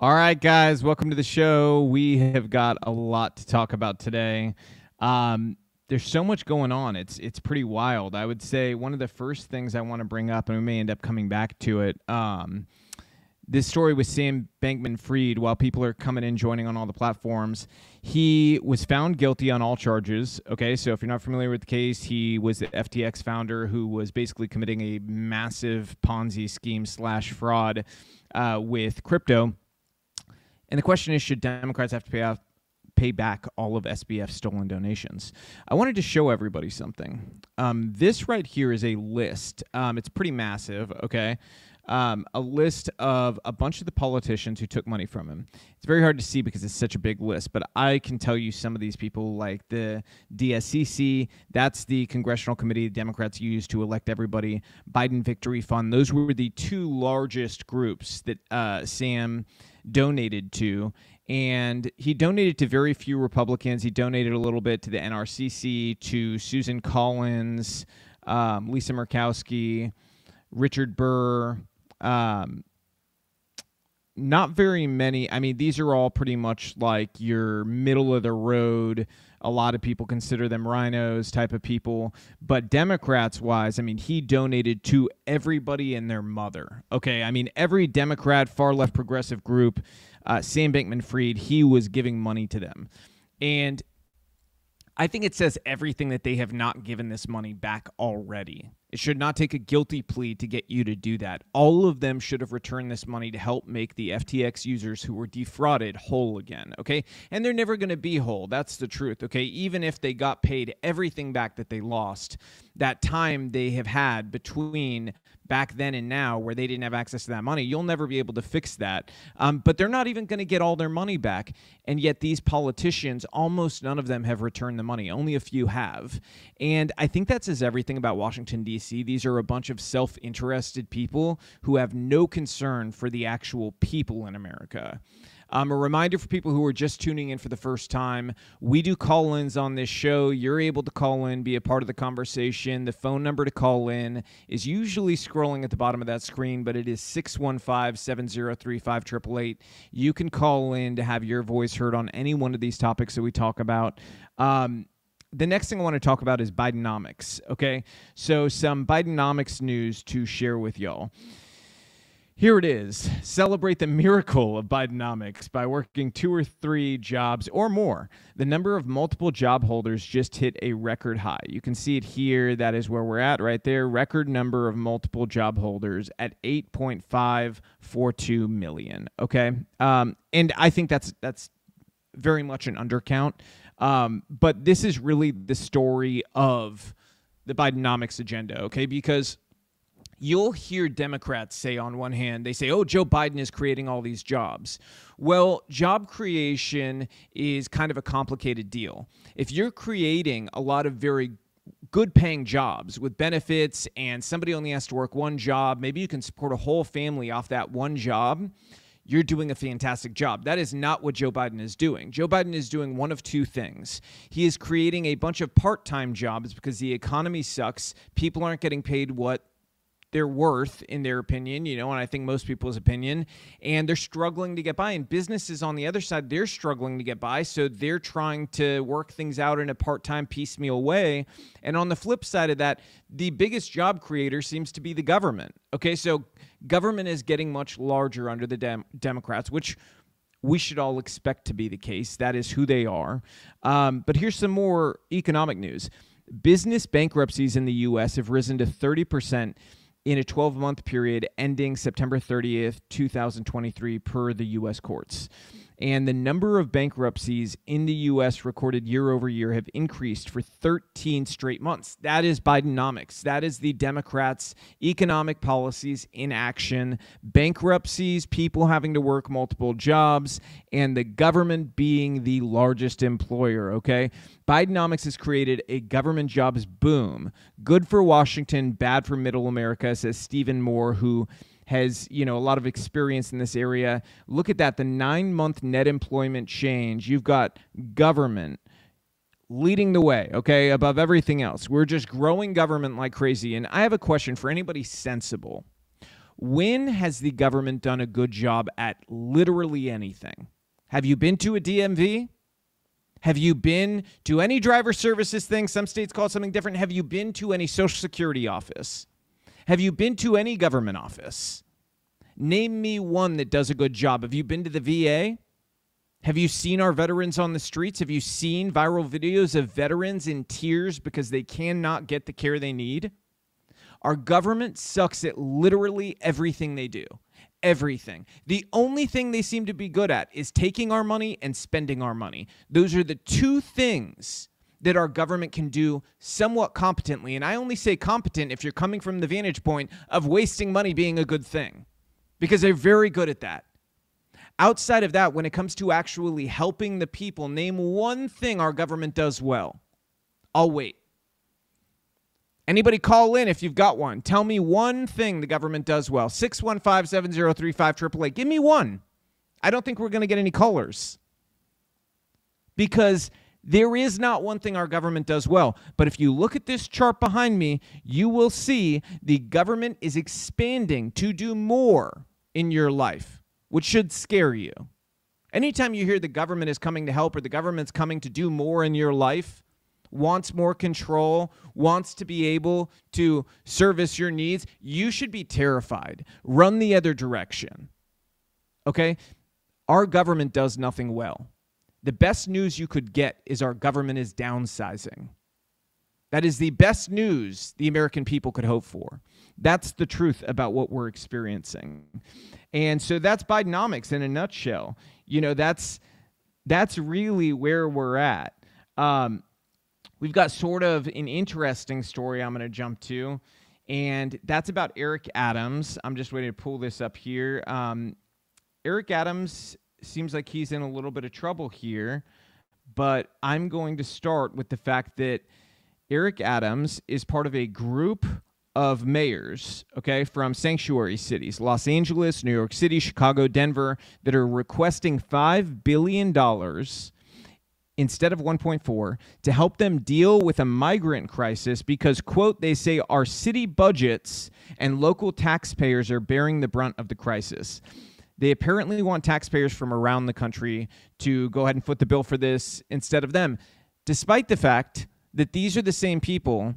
All right, guys, welcome to the show. We have got a lot to talk about today. Um, there's so much going on. It's it's pretty wild. I would say one of the first things I want to bring up, and we may end up coming back to it. Um, this story with Sam Bankman Fried, while people are coming in joining on all the platforms, he was found guilty on all charges. Okay, so if you're not familiar with the case, he was the FTX founder who was basically committing a massive Ponzi scheme slash fraud uh, with crypto and the question is, should Democrats have to pay off pay back all of SBF's stolen donations. I wanted to show everybody something. Um, this right here is a list. Um, it's pretty massive, okay? Um, a list of a bunch of the politicians who took money from him. It's very hard to see because it's such a big list, but I can tell you some of these people, like the DSCC, that's the congressional committee the Democrats use to elect everybody, Biden Victory Fund. Those were the two largest groups that uh, Sam donated to. And he donated to very few Republicans. He donated a little bit to the NRCC, to Susan Collins, um, Lisa Murkowski, Richard Burr. Um, not very many. I mean, these are all pretty much like your middle of the road. A lot of people consider them RINOs type of people. But Democrats wise, I mean, he donated to everybody and their mother. Okay. I mean, every Democrat, far left progressive group, uh, Sam Bankman Fried, he was giving money to them. And I think it says everything that they have not given this money back already. It should not take a guilty plea to get you to do that. All of them should have returned this money to help make the FTX users who were defrauded whole again, okay? And they're never going to be whole. That's the truth, okay? Even if they got paid everything back that they lost, that time they have had between back then and now where they didn't have access to that money. You'll never be able to fix that. Um, but they're not even going to get all their money back. And yet, these politicians, almost none of them have returned the money. Only a few have. And I think that says everything about Washington, D.C. These are a bunch of self interested people who have no concern for the actual people in America. Um, a reminder for people who are just tuning in for the first time we do call ins on this show. You're able to call in, be a part of the conversation. The phone number to call in is usually scrolling at the bottom of that screen, but it is 615 703 5888. You can call in to have your voice heard on any one of these topics that we talk about. Um, the next thing I want to talk about is Bidenomics. Okay. So, some Bidenomics news to share with y'all. Here it is. Celebrate the miracle of Bidenomics by working two or three jobs or more. The number of multiple job holders just hit a record high. You can see it here. That is where we're at right there. Record number of multiple job holders at 8.542 million. Okay. Um, and I think that's that's very much an undercount. Um, but this is really the story of the Bidenomics agenda. Okay. Because you'll hear Democrats say on one hand, they say, oh, Joe Biden is creating all these jobs. Well, job creation is kind of a complicated deal. If you're creating a lot of very good paying jobs with benefits and somebody only has to work one job, maybe you can support a whole family off that one job. You're doing a fantastic job. That is not what Joe Biden is doing. Joe Biden is doing one of two things. He is creating a bunch of part time jobs because the economy sucks. People aren't getting paid what their worth in their opinion, you know, and I think most people's opinion, and they're struggling to get by. And businesses on the other side, they're struggling to get by, so they're trying to work things out in a part-time piecemeal way. And on the flip side of that, the biggest job creator seems to be the government. Okay, so government is getting much larger under the Dem- Democrats, which we should all expect to be the case. That is who they are. Um, but here's some more economic news. Business bankruptcies in the U.S. have risen to 30 percent in a 12 month period ending September 30th, 2023, per the U.S. courts and the number of bankruptcies in the U.S. recorded year over year have increased for 13 straight months. That is Bidenomics. That is the Democrats' economic policies in action. Bankruptcies, people having to work multiple jobs, and the government being the largest employer, okay? Bidenomics has created a government jobs boom. Good for Washington, bad for middle America, says Stephen Moore, who has you know a lot of experience in this area. Look at that, the nine month net employment change. You've got government leading the way, okay, above everything else. We're just growing government like crazy. And I have a question for anybody sensible. When has the government done a good job at literally anything? Have you been to a DMV? Have you been to any driver services thing? Some states call it something different. Have you been to any Social Security office? Have you been to any government office? Name me one that does a good job. Have you been to the VA? Have you seen our veterans on the streets? Have you seen viral videos of veterans in tears because they cannot get the care they need? Our government sucks at literally everything they do everything. The only thing they seem to be good at is taking our money and spending our money. Those are the two things that our government can do somewhat competently. And I only say competent if you're coming from the vantage point of wasting money being a good thing, because they're very good at that. Outside of that, when it comes to actually helping the people, name one thing our government does well. I'll wait. Anybody call in if you've got one. Tell me one thing the government does well. 615 703 5888. Give me one. I don't think we're going to get any callers because there is not one thing our government does well. But if you look at this chart behind me, you will see the government is expanding to do more in your life, which should scare you. Anytime you hear the government is coming to help or the government's coming to do more in your life, wants more control, wants to be able to service your needs, you should be terrified. Run the other direction. Okay? Our government does nothing well. The best news you could get is our government is downsizing. That is the best news the American people could hope for. That's the truth about what we're experiencing. And so that's Bidenomics in a nutshell. You know, that's that's really where we're at. Um, we've got sort of an interesting story I'm going to jump to, and that's about Eric Adams. I'm just waiting to pull this up here. Um, Eric Adams seems like he's in a little bit of trouble here, but I'm going to start with the fact that Eric Adams is part of a group of mayors, okay, from sanctuary cities, Los Angeles, New York City, Chicago, Denver, that are requesting $5 billion instead of 1.4 to help them deal with a migrant crisis because quote they say our city budgets and local taxpayers are bearing the brunt of the crisis they apparently want taxpayers from around the country to go ahead and foot the bill for this instead of them despite the fact that these are the same people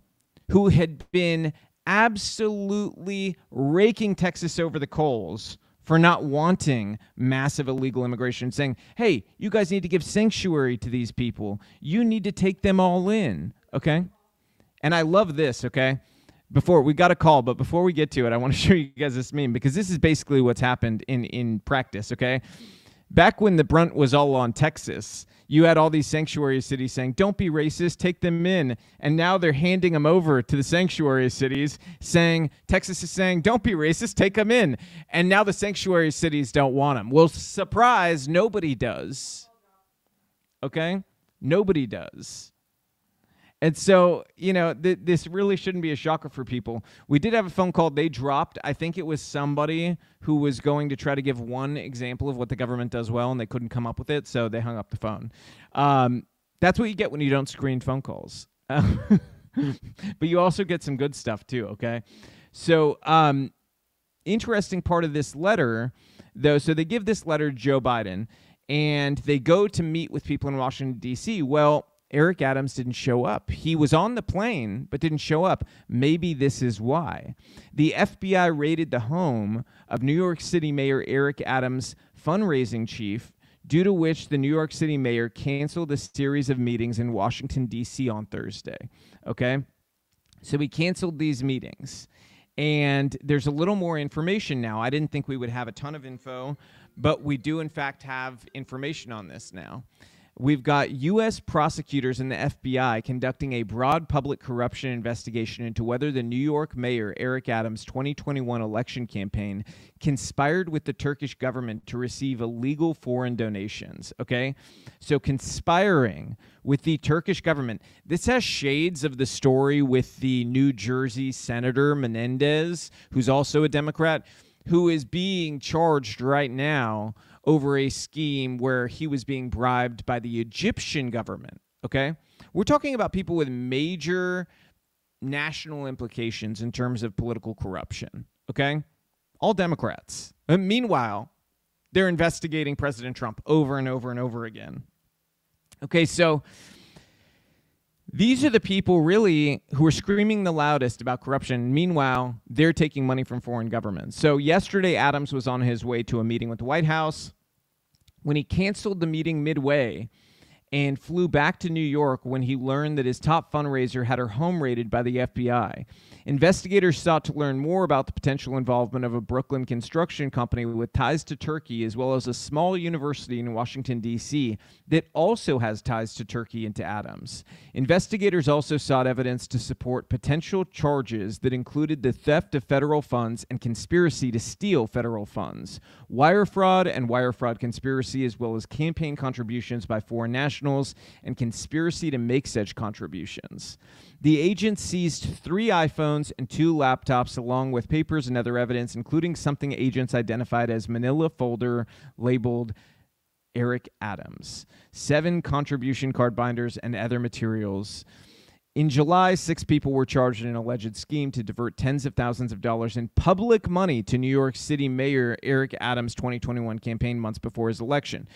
who had been absolutely raking Texas over the coals for not wanting massive illegal immigration, saying, hey, you guys need to give sanctuary to these people. You need to take them all in. Okay. And I love this. Okay. Before we got a call, but before we get to it, I want to show you guys this meme because this is basically what's happened in, in practice. Okay. Back when the brunt was all on Texas, you had all these sanctuary cities saying, don't be racist, take them in. And now they're handing them over to the sanctuary cities saying, Texas is saying, don't be racist, take them in. And now the sanctuary cities don't want them. Well, surprise, nobody does. Okay? Nobody does. And so, you know, th- this really shouldn't be a shocker for people. We did have a phone call they dropped. I think it was somebody who was going to try to give one example of what the government does well, and they couldn't come up with it, so they hung up the phone. Um, that's what you get when you don't screen phone calls. but you also get some good stuff too, okay? So, um, interesting part of this letter, though, so they give this letter to Joe Biden, and they go to meet with people in Washington, D.C. Well, Eric Adams didn't show up. He was on the plane, but didn't show up. Maybe this is why. The FBI raided the home of New York City Mayor Eric Adams' fundraising chief, due to which the New York City mayor canceled a series of meetings in Washington, D.C. on Thursday. Okay? So he canceled these meetings. And there's a little more information now. I didn't think we would have a ton of info, but we do, in fact, have information on this now. We've got U.S. prosecutors and the FBI conducting a broad public corruption investigation into whether the New York Mayor Eric Adams' 2021 election campaign conspired with the Turkish government to receive illegal foreign donations. Okay? So, conspiring with the Turkish government. This has shades of the story with the New Jersey Senator Menendez, who's also a Democrat, who is being charged right now over a scheme where he was being bribed by the Egyptian government. Okay? We're talking about people with major national implications in terms of political corruption. Okay? all Democrats. And meanwhile, they're investigating President Trump over and over and over again. Okay, so these are the people really who are screaming the loudest about corruption. Meanwhile, they're taking money from foreign governments. So, yesterday, Adams was on his way to a meeting with the White House. When he canceled the meeting midway, and flew back to New York when he learned that his top fundraiser had her home raided by the FBI. Investigators sought to learn more about the potential involvement of a Brooklyn construction company with ties to Turkey, as well as a small university in Washington, D.C., that also has ties to Turkey and to Adams. Investigators also sought evidence to support potential charges that included the theft of federal funds and conspiracy to steal federal funds, wire fraud and wire fraud conspiracy, as well as campaign contributions by foreign nationals and conspiracy to make such contributions. The agents seized three iPhones and two laptops, along with papers and other evidence, including something agents identified as manila folder labeled Eric Adams, seven contribution card binders, and other materials. In July, six people were charged in an alleged scheme to divert tens of thousands of dollars in public money to New York City Mayor Eric Adams' 2021 campaign months before his election.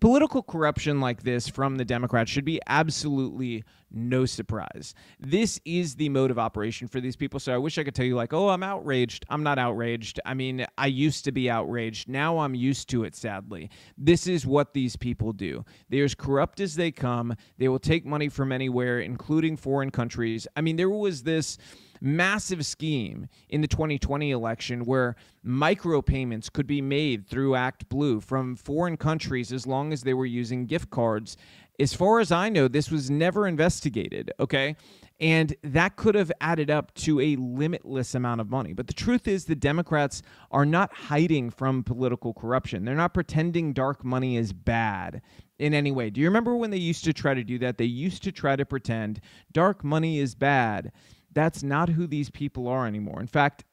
Political corruption like this from the Democrats should be absolutely no surprise. This is the mode of operation for these people. So I wish I could tell you, like, oh, I'm outraged. I'm not outraged. I mean, I used to be outraged. Now I'm used to it, sadly. This is what these people do. They're as corrupt as they come. They will take money from anywhere, including foreign countries. I mean, there was this massive scheme in the 2020 election where micropayments could be made through Act Blue from foreign countries as long as they were using gift cards. As far as I know, this was never investigated, okay? And that could have added up to a limitless amount of money. But the truth is, the Democrats are not hiding from political corruption. They're not pretending dark money is bad in any way. Do you remember when they used to try to do that? They used to try to pretend dark money is bad that's not who these people are anymore. In fact,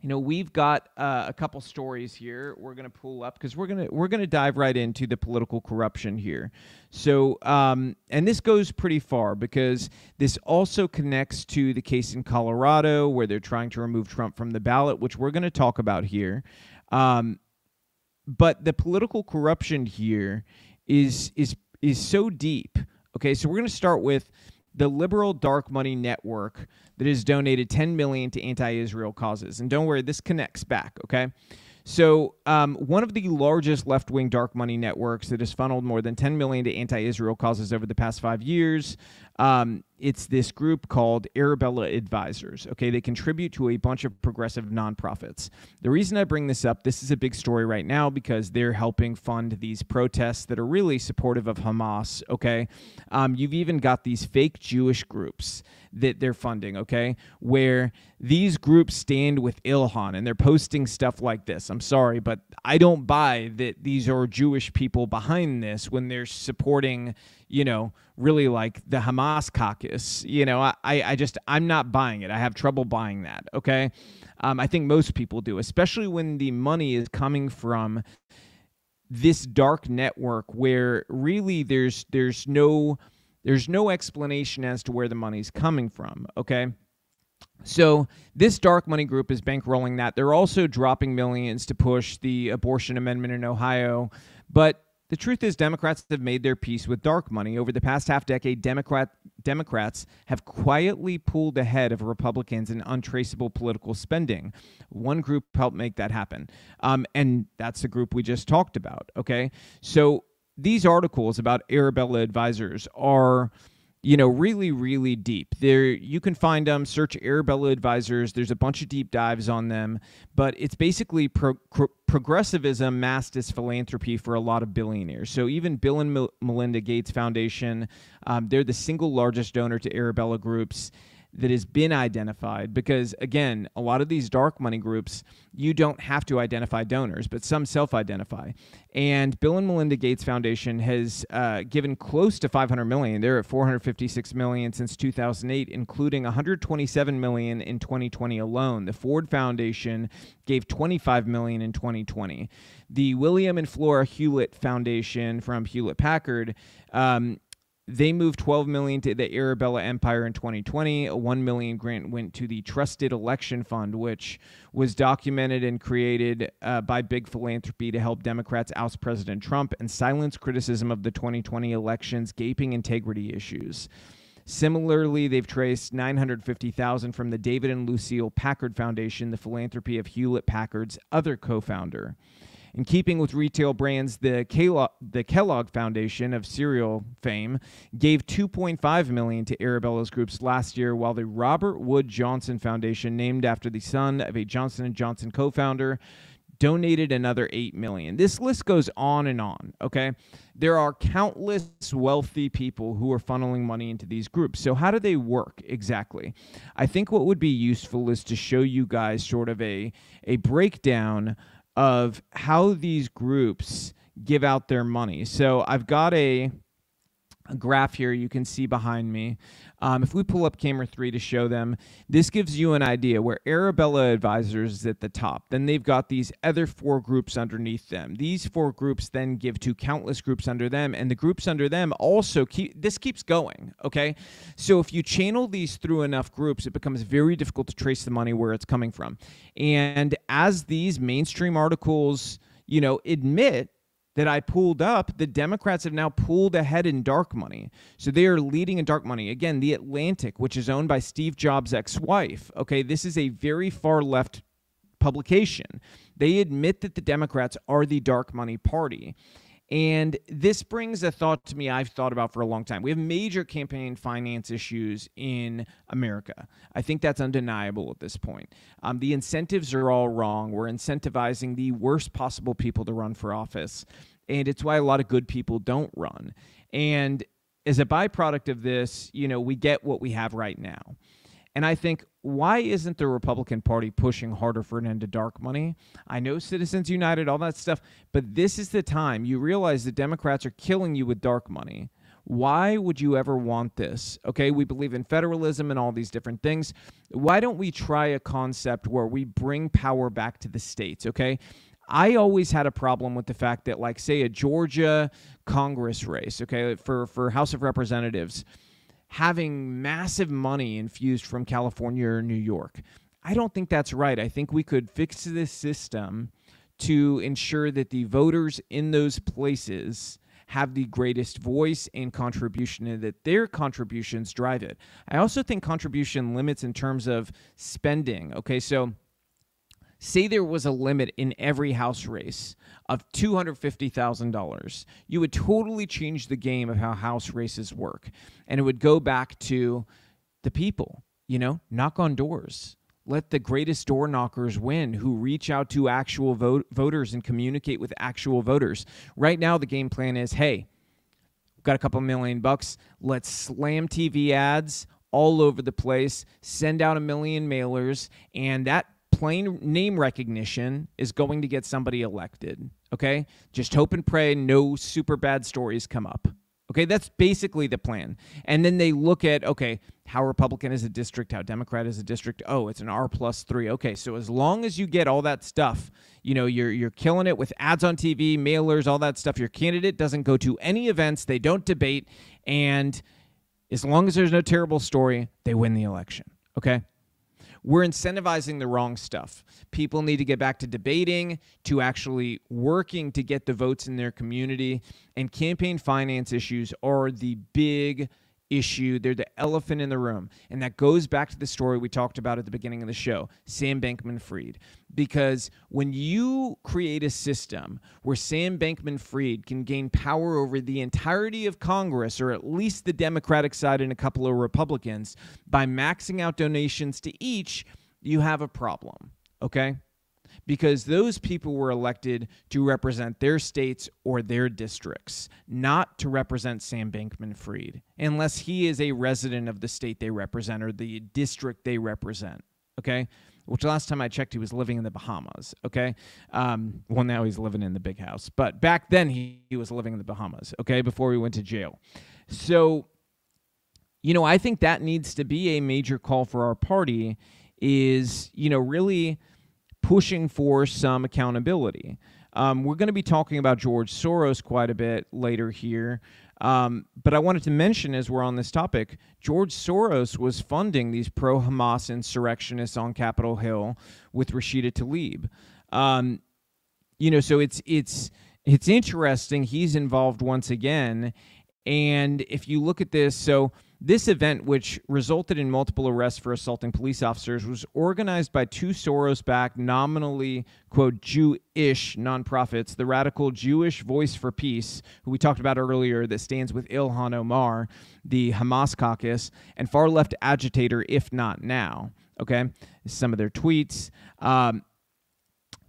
you know we've got uh, a couple stories here we're going to pull up because we're going to we're going to dive right into the political corruption here. So um, and this goes pretty far because this also connects to the case in colorado where they're trying to remove trump from the ballot which we're going to talk about here. Um, but the political corruption here is is is so deep. Okay so we're going to start with the liberal dark money network that has donated 10 million to anti-Israel causes. And don't worry, this connects back, okay? So, um, one of the largest left-wing dark money networks that has funneled more than 10 million to anti-Israel causes over the past five years um, it's this group called Arabella Advisors. Okay, they contribute to a bunch of progressive nonprofits. The reason I bring this up, this is a big story right now because they're helping fund these protests that are really supportive of Hamas. Okay, um, you've even got these fake Jewish groups that they're funding. Okay, where these groups stand with Ilhan and they're posting stuff like this. I'm sorry, but I don't buy that these are Jewish people behind this when they're supporting you know, really like the Hamas caucus. You know, I, I just, I'm not buying it. I have trouble buying that. Okay. Um, I think most people do, especially when the money is coming from this dark network where really there's, there's no, there's no explanation as to where the money's coming from. Okay. So this dark money group is bankrolling that. They're also dropping millions to push the abortion amendment in Ohio, but the truth is, Democrats have made their peace with dark money. Over the past half decade, Democrat, Democrats have quietly pulled ahead of Republicans in untraceable political spending. One group helped make that happen. Um, and that's the group we just talked about. Okay. So these articles about Arabella advisors are you know, really, really deep. There, you can find them. Search Arabella Advisors. There's a bunch of deep dives on them, but it's basically pro- pro- progressivism masked as philanthropy for a lot of billionaires. So even Bill and Mel- Melinda Gates Foundation, um, they're the single largest donor to Arabella groups that has been identified because again a lot of these dark money groups you don't have to identify donors but some self-identify. And bill and melinda gates foundation has uh, given close to 500 million. They're at 456 million since 2008 including 127 million in 2020 alone. The ford foundation gave 25 million in 2020 the william and flora hewlett foundation from hewlett packard um, they moved 12 million to the Arabella Empire in 2020. A 1 million grant went to the Trusted Election Fund, which was documented and created uh, by Big Philanthropy to help Democrats oust President Trump and silence criticism of the 2020 election's gaping integrity issues. Similarly, they've traced 950,000 from the David and Lucile Packard Foundation, the philanthropy of Hewlett Packard's other co-founder. In keeping with retail brands, the Kellogg, the Kellogg Foundation of cereal fame gave 2.5 million to Arabella's groups last year, while the Robert Wood Johnson Foundation, named after the son of a Johnson & Johnson co-founder, donated another 8 million. This list goes on and on, okay? There are countless wealthy people who are funneling money into these groups. So how do they work exactly? I think what would be useful is to show you guys sort of a a breakdown of how these groups give out their money. So I've got a, graph here you can see behind me. Um, if we pull up camera three to show them, this gives you an idea where Arabella Advisors is at the top. Then they've got these other four groups underneath them. These four groups then give to countless groups under them, and the groups under them also keep this keeps going. Okay, so if you channel these through enough groups, it becomes very difficult to trace the money where it's coming from. And as these mainstream articles, you know, admit that I pulled up, the Democrats have now pulled ahead in dark money. So they are leading in dark money. Again, The Atlantic, which is owned by Steve Jobs' ex wife. Okay, this is a very far left publication. They admit that the Democrats are the dark money party. And this brings a thought to me I've thought about for a long time. We have major campaign finance issues in America. I think that's undeniable at this point. Um, the incentives are all wrong. We're incentivizing the worst possible people to run for office. And it's why a lot of good people don't run. And as a byproduct of this, you know, we get what we have right now. And I think, why isn't the Republican Party pushing harder for an end to dark money? I know Citizens United, all that stuff, but this is the time you realize the Democrats are killing you with dark money. Why would you ever want this? Okay, we believe in federalism and all these different things. Why don't we try a concept where we bring power back to the states? Okay, I always had a problem with the fact that, like, say, a Georgia Congress race, okay, for for House of Representatives having massive money infused from California or New York. I don't think that's right. I think we could fix this system to ensure that the voters in those places have the greatest voice and contribution and that their contributions drive it. I also think contribution limits in terms of spending. Okay, so say there was a limit in every house race of $250,000, you would totally change the game of how house races work. And it would go back to the people, you know, knock on doors. Let the greatest door knockers win who reach out to actual vote- voters and communicate with actual voters. Right now, the game plan is hey, got a couple million bucks. Let's slam TV ads all over the place, send out a million mailers, and that plain name recognition is going to get somebody elected. Okay? Just hope and pray no super bad stories come up. Okay, that's basically the plan. And then they look at, okay, how Republican is a district, how Democrat is a district. Oh, it's an R plus three. Okay, so as long as you get all that stuff, you know, you're you're killing it with ads on TV, mailers, all that stuff. Your candidate doesn't go to any events, they don't debate, and as long as there's no terrible story, they win the election. Okay? We're incentivizing the wrong stuff. People need to get back to debating, to actually working to get the votes in their community. And campaign finance issues are the big issue. They're the elephant in the room. And that goes back to the story we talked about at the beginning of the show Sam Bankman Fried. Because when you create a system where Sam Bankman Fried can gain power over the entirety of Congress, or at least the Democratic side and a couple of Republicans, by maxing out donations to each, you have a problem. Okay? Because those people were elected to represent their states or their districts, not to represent Sam Bankman Fried, unless he is a resident of the state they represent or the district they represent. Okay? Which last time I checked, he was living in the Bahamas. Okay. Um, well, now he's living in the big house. But back then, he, he was living in the Bahamas. Okay. Before he went to jail. So, you know, I think that needs to be a major call for our party is, you know, really pushing for some accountability. Um, we're going to be talking about George Soros quite a bit later here. Um, but I wanted to mention, as we're on this topic, George Soros was funding these pro Hamas insurrectionists on Capitol Hill with Rashida Tlaib. Um, you know, so it's it's it's interesting. He's involved once again, and if you look at this, so this event, which resulted in multiple arrests for assaulting police officers, was organized by two Soros backed, nominally, quote, Jewish nonprofits, the radical Jewish Voice for Peace, who we talked about earlier, that stands with Ilhan Omar, the Hamas caucus, and far left agitator, If Not Now. Okay, some of their tweets. Um,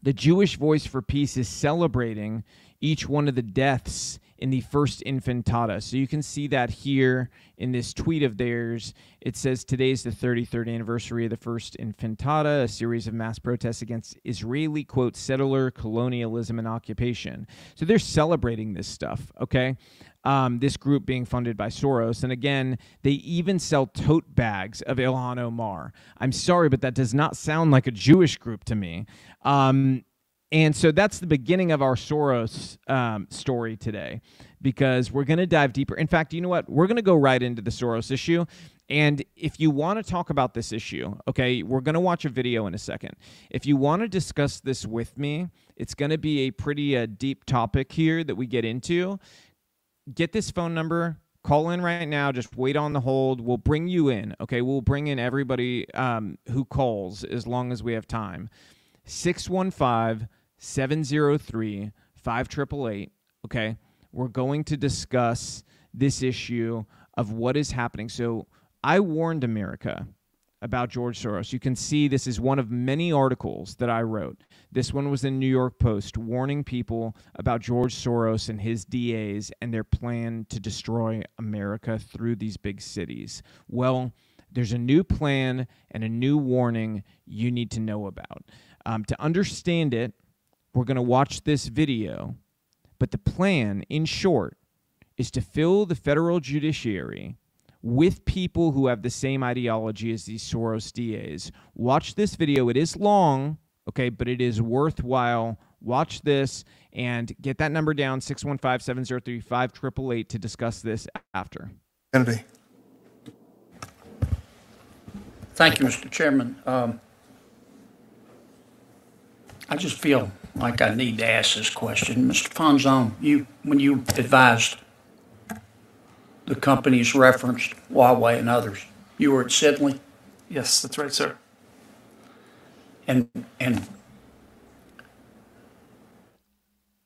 the Jewish Voice for Peace is celebrating each one of the deaths in the first intifada. So you can see that here in this tweet of theirs. It says today is the 33rd anniversary of the first intifada, a series of mass protests against Israeli, quote, settler colonialism and occupation. So they're celebrating this stuff, okay? Um, this group being funded by Soros. And again, they even sell tote bags of Ilhan Omar. I'm sorry, but that does not sound like a Jewish group to me. Um, and so that's the beginning of our Soros um, story today because we're going to dive deeper. In fact, you know what? We're going to go right into the Soros issue. And if you want to talk about this issue, okay, we're going to watch a video in a second. If you want to discuss this with me, it's going to be a pretty uh, deep topic here that we get into. Get this phone number, call in right now. Just wait on the hold. We'll bring you in, okay? We'll bring in everybody um, who calls as long as we have time. 615 703 5888. Okay. We're going to discuss this issue of what is happening. So I warned America about George Soros. You can see this is one of many articles that I wrote. This one was in New York Post warning people about George Soros and his DAs and their plan to destroy America through these big cities. Well, there's a new plan and a new warning you need to know about. Um, to understand it, we're going to watch this video, but the plan, in short, is to fill the federal judiciary with people who have the same ideology as these Soros DAs. Watch this video. It is long, okay, but it is worthwhile. Watch this and get that number down 615 703 5888 to discuss this after. Kennedy. Thank you, Mr. Chairman. Um, I just feel like I need to ask this question. Mr. Fonzone, you, when you advised the companies referenced, Huawei and others, you were at Sidley Yes, that's right, sir. and, and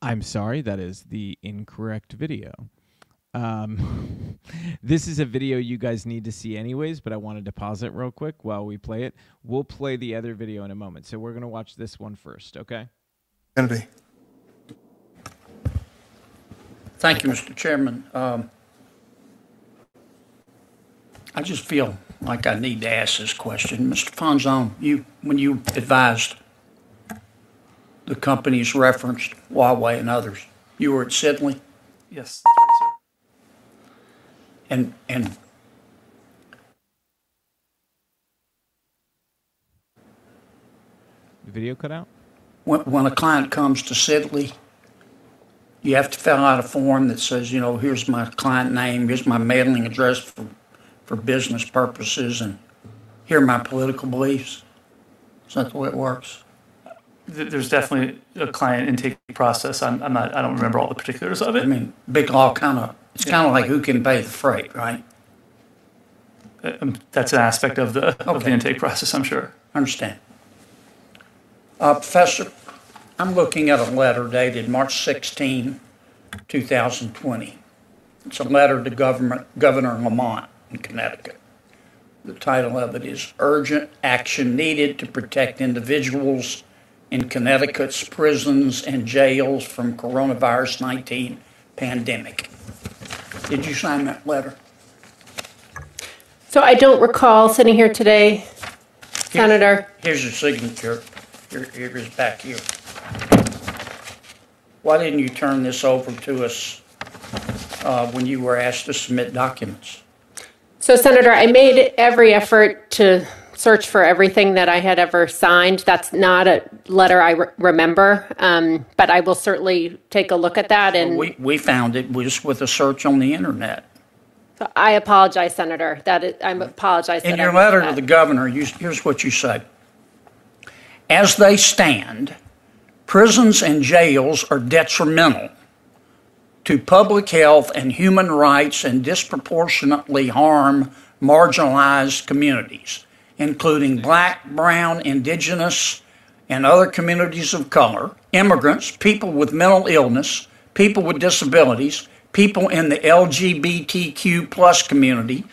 I'm sorry, that is the incorrect video. Um, this is a video you guys need to see anyways, but I wanted to pause it real quick while we play it. We'll play the other video in a moment. So we're going to watch this one first, okay? Kennedy. thank you, Mr. Chairman. Um, I just feel like I need to ask this question. Mr. Fonzone, you, when you advised the companies referenced, Huawei and others, you were at Sidley Yes, that's right, sir. and, and The video cut out? When, when a client comes to Sidley, you have to fill out a form that says, you know, here's my client name, here's my mailing address for, for business purposes, and here are my political beliefs. Is that the way it works? There's definitely a client intake process. I'm, I'm not, I don't remember all the particulars of it. I mean, big law kind of, it's kind of like who can pay the freight, right? Um, That's an aspect of the, of the intake process, I'm sure. I Understand. Uh, Professor, I'm looking at a letter dated March 16, 2020. It's a letter to Governor, Governor Lamont in Connecticut. The title of it is Urgent Action Needed to Protect Individuals in Connecticut's Prisons and Jails from Coronavirus 19 Pandemic. Did you sign that letter? So I don't recall sitting here today, Senator. Here's your signature. Here, here is back here. Why didn't you turn this over to us uh, when you were asked to submit documents? So Senator, I made every effort to search for everything that I had ever signed. That's not a letter I re- remember, um, but I will certainly take a look at that. And We, we found it just with a search on the internet. I apologize, Senator. That is, I apologize. In your letter to the governor, you, here's what you say. As they stand, prisons and jails are detrimental to public health and human rights and disproportionately harm marginalized communities, including black, brown, indigenous, and other communities of color, immigrants, people with mental illness, people with disabilities, people in the LGBTQ plus community,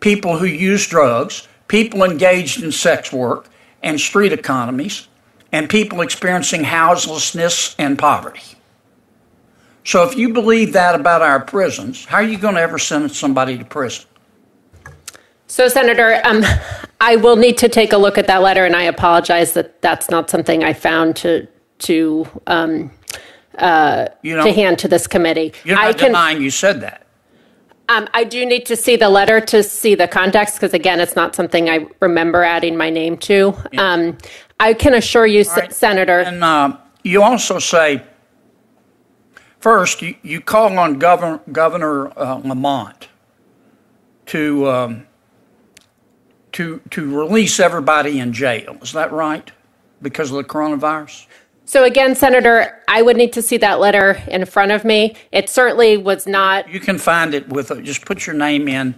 people who use drugs, people engaged in sex work and street economies, and people experiencing houselessness and poverty. So if you believe that about our prisons, how are you going to ever sentence somebody to prison? So, Senator, um, I will need to take a look at that letter, and I apologize that that's not something I found to to um, uh, You know, to hand to this committee. you're I not can. denying you said that. Um, I do need to see the letter to see the context because, again, it's not something I remember adding my name to. Um, I can assure you, right. Senator. And uh, you also say, first, you, you call on Governor, Governor uh, Lamont to, um, to, to release everybody in jail. Is that right? Because of the coronavirus? So, again, Senator, I would need to see that letter in front of me. It certainly was not. You can find it with, a, just put your name in,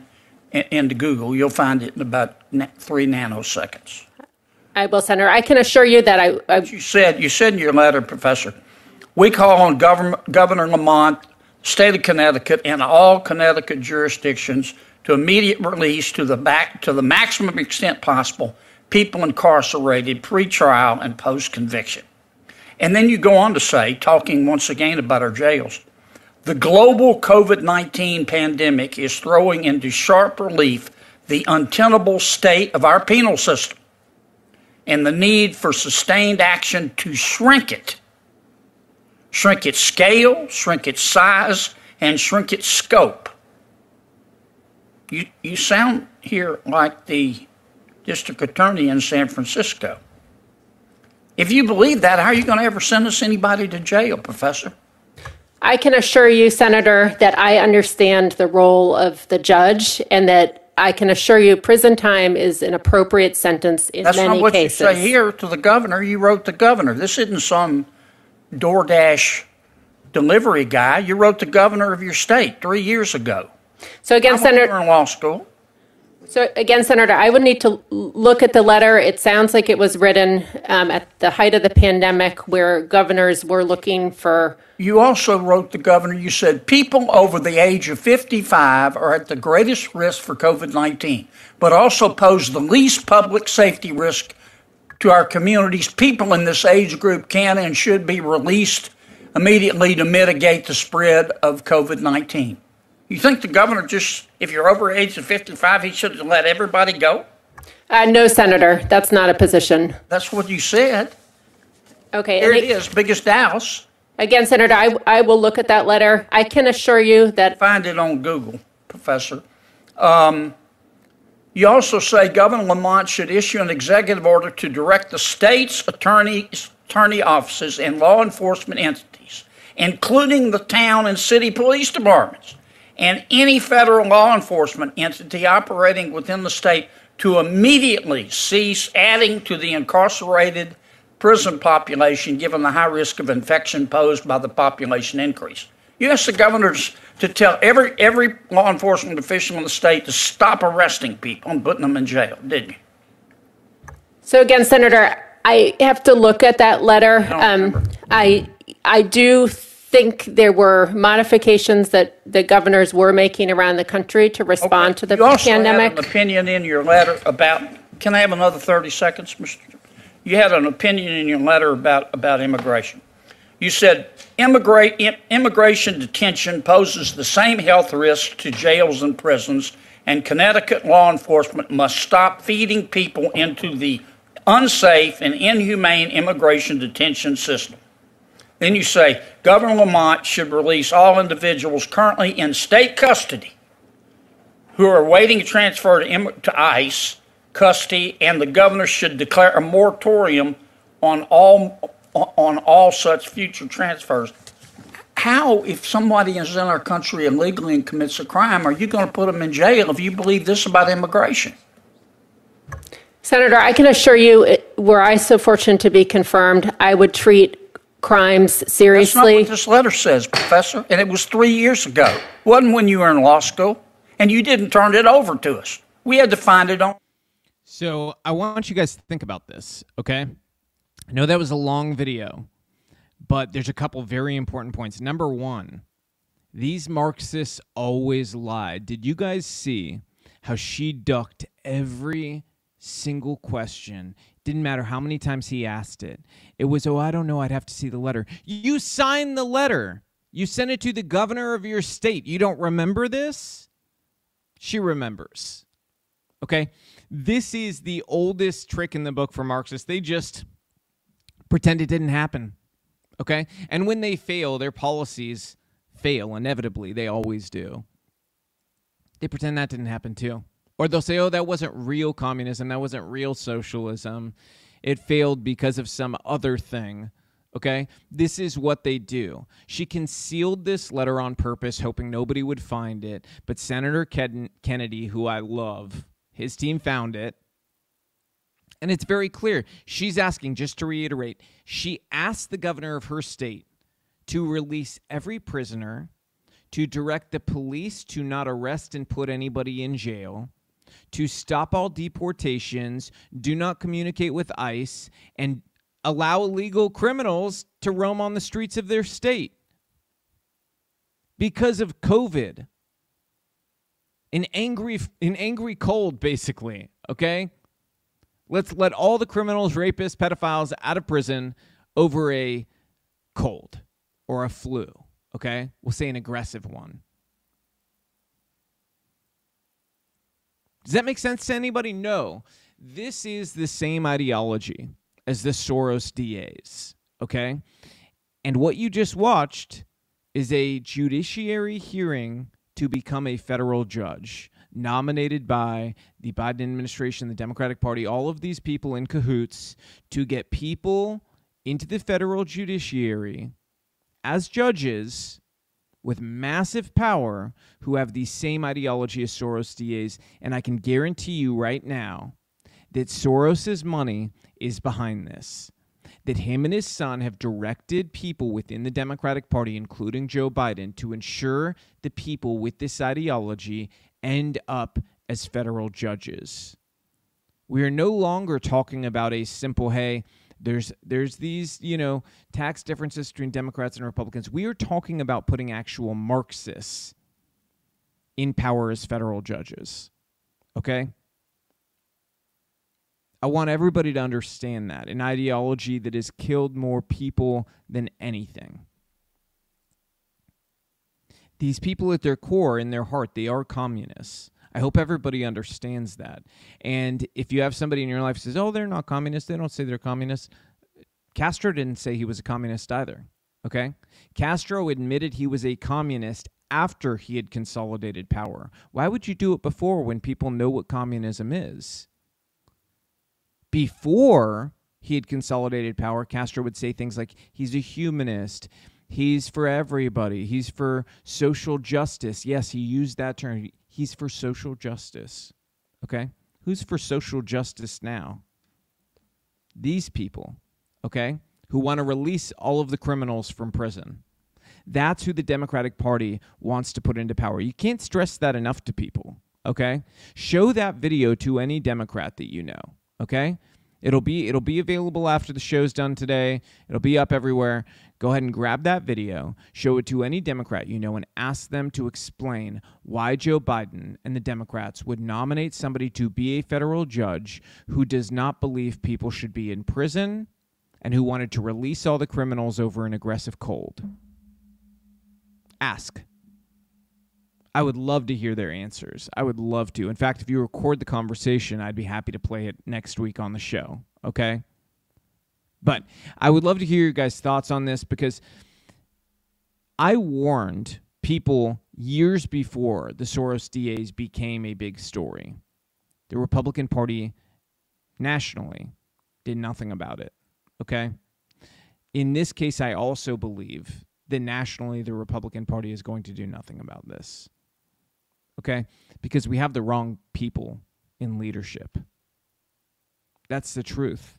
in into Google. You'll find it in about three nanoseconds. I will, Senator. I can assure you that I, I You said, you said in your letter, Professor, we call on Governor, Governor Lamont, state of Connecticut, and all Connecticut jurisdictions to immediate release to the back to the maximum extent possible people incarcerated pre-trial and post-conviction. And then you go on to say, talking once again about our jails, the global COVID 19 pandemic is throwing into sharp relief the untenable state of our penal system and the need for sustained action to shrink it. Shrink its scale, shrink its size, and shrink its scope. You, you sound here like the district attorney in San Francisco. If you believe that, how are you going to ever sentence anybody to jail, Professor? I can assure you, Senator, that I understand the role of the judge and that I can assure you prison time is an appropriate sentence in That's many not what cases. you say here to the governor. You wrote the governor. This isn't some DoorDash delivery guy. You wrote the governor of your state three years ago. So again, I'm Senator, in law school. So again, Senator, I would need to look at the letter. It sounds like it was written um, at the height of the pandemic where governors were looking for You also wrote the governor, you said people over the age of 55 are at the greatest risk for COVID 19, but also pose the least public safety risk to our communities. People in this age group can and should be released immediately to mitigate the spread of COVID 19. You think the governor just, if you're over age of 55, he should let everybody go? Uh, no, Senator, that's not a position. That's what you said. Okay. Here it is, biggest house. Again, Senator, I, I will look at that letter. I can assure you that, find it on Google, Professor. Um, you also say Governor Lamont should issue an executive order to direct the state's attorneys, attorney offices and law enforcement entities, including the town and city police departments, and any federal law enforcement entity operating within the state to immediately cease adding to the incarcerated prison population given the high risk of infection posed by the population increase. You asked the governors to tell every every law enforcement official in the state to stop arresting people and putting them in jail, didn't you? so again, Senator, I have to look at that letter. don't Um. I, I do think there were modifications that the governors were making around the country to respond to the you also pandemic. had an opinion in your letter about. Can I have another thirty seconds, Mr. You had an opinion in your letter about about immigration. You said immigrate, immigration detention poses the same health risk to jails and prisons, and Connecticut law enforcement must stop feeding people into the unsafe and inhumane immigration detention system. Then you say Governor Lamont should release all individuals currently in state custody who are awaiting transfer to, to ICE custody, and the governor should declare a moratorium on all on all such future transfers. How, if somebody is in our country illegally and commits a crime, are you going to put them in jail if you believe this about immigration? Senator, I can assure you, were I so fortunate to be confirmed, I would treat crimes seriously? That's not seriously. what this letter says, Professor, and it was three years ago. Wasn't when you were in law school, and you didn't turn it over to us. We had to find it on. So I want you guys to think about this, okay? I know that was a long video, but there's a couple very important points. Number one, these Marxists always lie. Did you guys see how she ducked every single question? Didn't matter how many times he asked it. It was, oh, I don't know. I'd have to see the letter. You signed the letter. You sent it to the governor of your state. You don't remember this? She remembers. Okay? This is the oldest trick in the book for Marxists. They just pretend it didn't happen. Okay? And when they fail, their policies fail inevitably. They always do. They pretend that didn't happen too. Or they'll say, oh, that wasn't real communism. That wasn't real socialism. It failed because of some other thing. Okay? This is what they do. She concealed this letter on purpose, hoping nobody would find it. But Senator Ken- Kennedy, who I love, his team found it. And it's very clear. She's asking, just to reiterate, she asked the governor of her state to release every prisoner, to direct the police to not arrest and put anybody in jail, to stop all deportations, do not communicate with ICE, and allow illegal criminals to roam on the streets of their state because of COVID. An angry, an angry cold, basically. Okay, let's let all the criminals, rapists, pedophiles out of prison over a cold or a flu. Okay, we'll say an aggressive one. Does that make sense to anybody? No. This is the same ideology as the Soros DAs. Okay, and what you just watched is a judiciary hearing to become a federal judge nominated by the Biden administration, the Democratic Party, all of these people in cahoots to get people into the federal judiciary as judges with massive power who have the same ideology as Soros DAs. And I can guarantee you right now that Soros's money is behind this. That him and his son have directed people within the Democratic Party, including Joe Biden, to ensure the people with this ideology end up as federal judges. We are no longer talking about a simple, hey, there's there's these, you know, tax differences between Democrats and Republicans. We are talking about putting actual Marxists in power as federal judges. Okay? I want everybody to understand that an ideology that has killed more people than anything. These people at their core, in their heart, they are communists. I hope everybody understands that. And if you have somebody in your life says, oh, they're not communists, they don't say they're communists. Castro didn't say he was a communist either. Okay? Castro admitted he was a communist after he had consolidated power. Why would you do it before when people know what communism is? Before he had consolidated power, Castro would say things like, he's a humanist. He's for everybody. He's for social justice. Yes, he used that term. He's for social justice. Okay? Who's for social justice now? These people, okay, who want to release all of the criminals from prison. That's who the Democratic Party wants to put into power. You can't stress that enough to people, okay? Show that video to any Democrat that you know, okay? It'll be it'll be available after the show's done today. It'll be up everywhere. Go ahead and grab that video, show it to any Democrat you know and ask them to explain why Joe Biden and the Democrats would nominate somebody to be a federal judge who does not believe people should be in prison and who wanted to release all the criminals over an aggressive cold. Ask. I would love to hear their answers. I would love to. In fact, if you record the conversation, I'd be happy to play it next week on the show. Okay? But I would love to hear your guys' thoughts on this because I warned people years before the Soros DAs became a big story. The Republican Party nationally did nothing about it. Okay? In this case, I also believe that nationally the Republican Party is going to do nothing about this. Okay? Because we have the wrong people in leadership. That's the truth.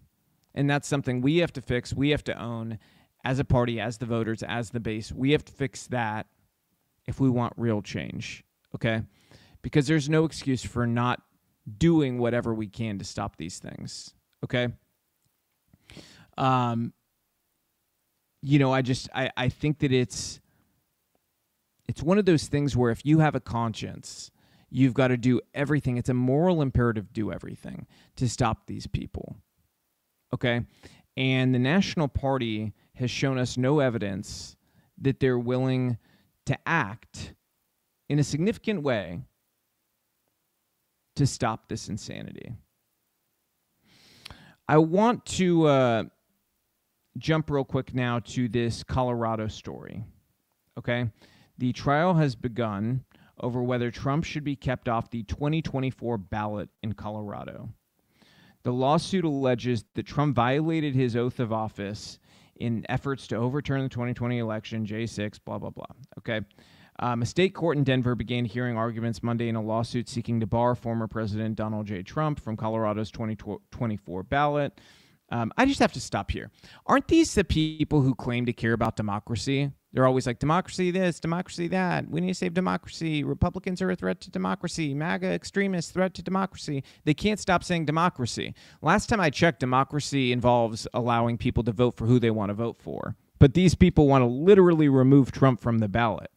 And that's something we have to fix, we have to own as a party, as the voters, as the base. We have to fix that if we want real change. Okay? Because there's no excuse for not doing whatever we can to stop these things. Okay? Um you know, I just I, I think that it's it's one of those things where if you have a conscience, you've got to do everything. It's a moral imperative do everything to stop these people. Okay? And the National Party has shown us no evidence that they're willing to act in a significant way to stop this insanity. I want to uh, jump real quick now to this Colorado story. Okay? The trial has begun over whether Trump should be kept off the 2024 ballot in Colorado. The lawsuit alleges that Trump violated his oath of office in efforts to overturn the 2020 election, J6, blah, blah, blah. Okay. Um, a state court in Denver began hearing arguments Monday in a lawsuit seeking to bar former President Donald J. Trump from Colorado's 2024 ballot. Um, I just have to stop here. Aren't these the people who claim to care about democracy? They're always like, democracy this, democracy that. We need to save democracy. Republicans are a threat to democracy. MAGA extremists, threat to democracy. They can't stop saying democracy. Last time I checked, democracy involves allowing people to vote for who they want to vote for. But these people want to literally remove Trump from the ballot.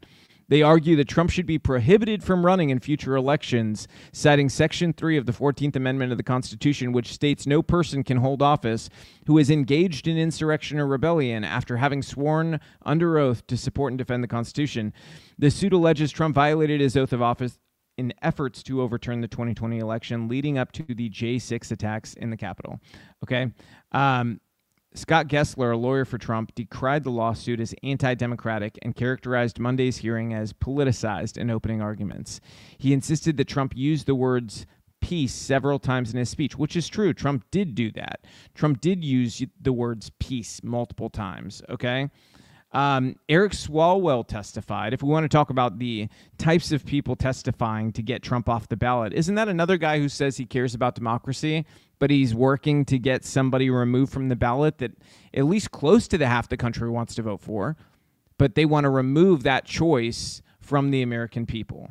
They argue that Trump should be prohibited from running in future elections, citing Section 3 of the 14th Amendment of the Constitution, which states no person can hold office who is engaged in insurrection or rebellion after having sworn under oath to support and defend the Constitution. The suit alleges Trump violated his oath of office in efforts to overturn the 2020 election leading up to the J6 attacks in the Capitol. Okay. Um, Scott Gessler, a lawyer for Trump, decried the lawsuit as anti democratic and characterized Monday's hearing as politicized in opening arguments. He insisted that Trump used the words peace several times in his speech, which is true. Trump did do that. Trump did use the words peace multiple times, okay? Um, Eric Swalwell testified. If we want to talk about the types of people testifying to get Trump off the ballot, isn't that another guy who says he cares about democracy, but he's working to get somebody removed from the ballot that at least close to the half the country wants to vote for, but they want to remove that choice from the American people?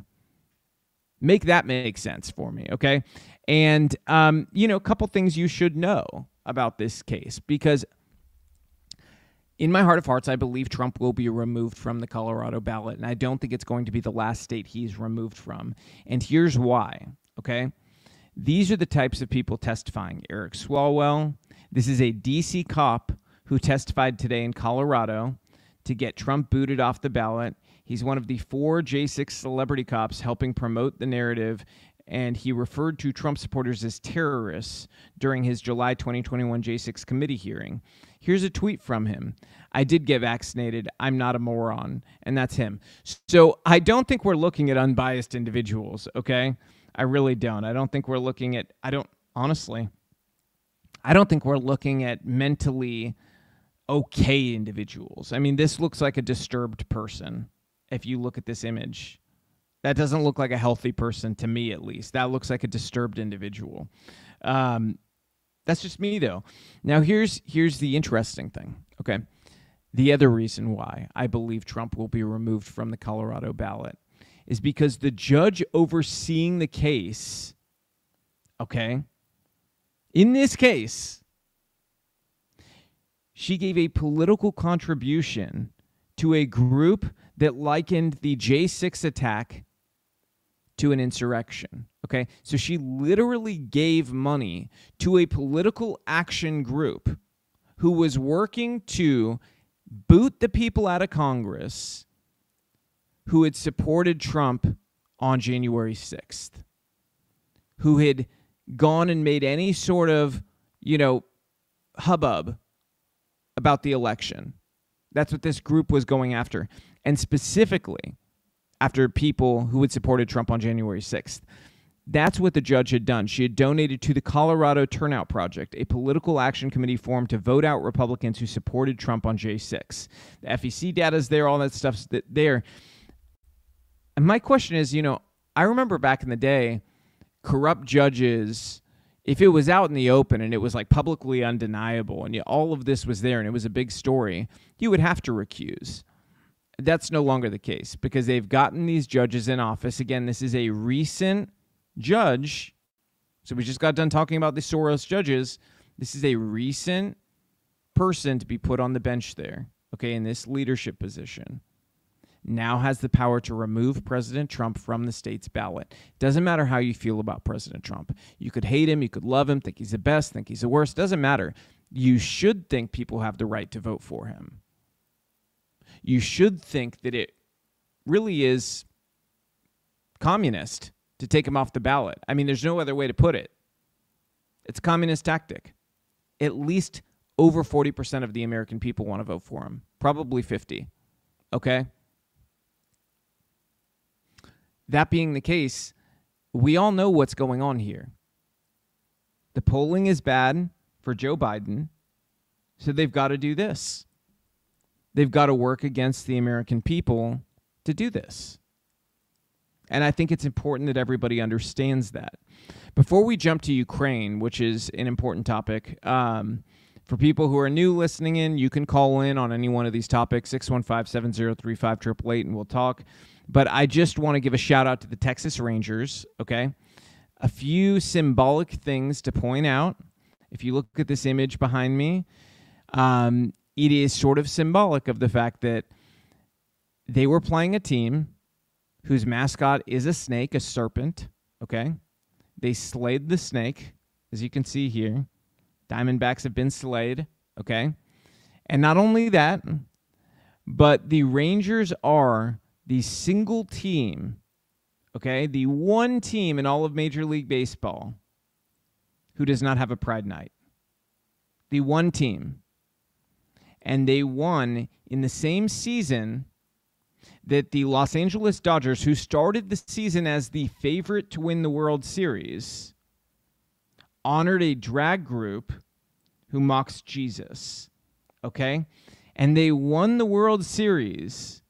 Make that make sense for me, okay? And, um, you know, a couple things you should know about this case because in my heart of hearts, I believe Trump will be removed from the Colorado ballot, and I don't think it's going to be the last state he's removed from. And here's why, okay? These are the types of people testifying Eric Swalwell. This is a DC cop who testified today in Colorado to get Trump booted off the ballot. He's one of the four J6 celebrity cops helping promote the narrative and he referred to Trump supporters as terrorists during his July 2021 J6 committee hearing. Here's a tweet from him I did get vaccinated. I'm not a moron. And that's him. So I don't think we're looking at unbiased individuals, okay? I really don't. I don't think we're looking at, I don't, honestly, I don't think we're looking at mentally okay individuals. I mean, this looks like a disturbed person if you look at this image. That doesn't look like a healthy person to me, at least. That looks like a disturbed individual. Um, that's just me, though. Now, here's here's the interesting thing. Okay, the other reason why I believe Trump will be removed from the Colorado ballot is because the judge overseeing the case, okay, in this case, she gave a political contribution to a group that likened the J6 attack to an insurrection. Okay. So she literally gave money to a political action group who was working to boot the people out of Congress who had supported Trump on January 6th, who had gone and made any sort of, you know, hubbub about the election. That's what this group was going after. And specifically, after people who had supported Trump on January 6th. That's what the judge had done. She had donated to the Colorado Turnout Project, a political action committee formed to vote out Republicans who supported Trump on J6. The FEC data is there, all that stuff's there. And my question is, you know, I remember back in the day, corrupt judges, if it was out in the open and it was like publicly undeniable and all of this was there and it was a big story, you would have to recuse. That's no longer the case because they've gotten these judges in office. Again, this is a recent judge. So we just got done talking about the Soros judges. This is a recent person to be put on the bench there, okay, in this leadership position. Now has the power to remove President Trump from the state's ballot. Doesn't matter how you feel about President Trump. You could hate him, you could love him, think he's the best, think he's the worst. Doesn't matter. You should think people have the right to vote for him. You should think that it really is communist to take him off the ballot. I mean, there's no other way to put it. It's a communist tactic. At least over 40% of the American people want to vote for him, probably 50. Okay? That being the case, we all know what's going on here. The polling is bad for Joe Biden, so they've got to do this. They've got to work against the American people to do this. And I think it's important that everybody understands that. Before we jump to Ukraine, which is an important topic, um, for people who are new listening in, you can call in on any one of these topics, 615 703 5888, and we'll talk. But I just want to give a shout out to the Texas Rangers, okay? A few symbolic things to point out. If you look at this image behind me, um, it is sort of symbolic of the fact that they were playing a team whose mascot is a snake, a serpent. Okay. They slayed the snake, as you can see here. Diamondbacks have been slayed. Okay. And not only that, but the Rangers are the single team, okay, the one team in all of Major League Baseball who does not have a Pride Night. The one team. And they won in the same season that the Los Angeles Dodgers, who started the season as the favorite to win the World Series, honored a drag group who mocks Jesus. Okay? And they won the World Series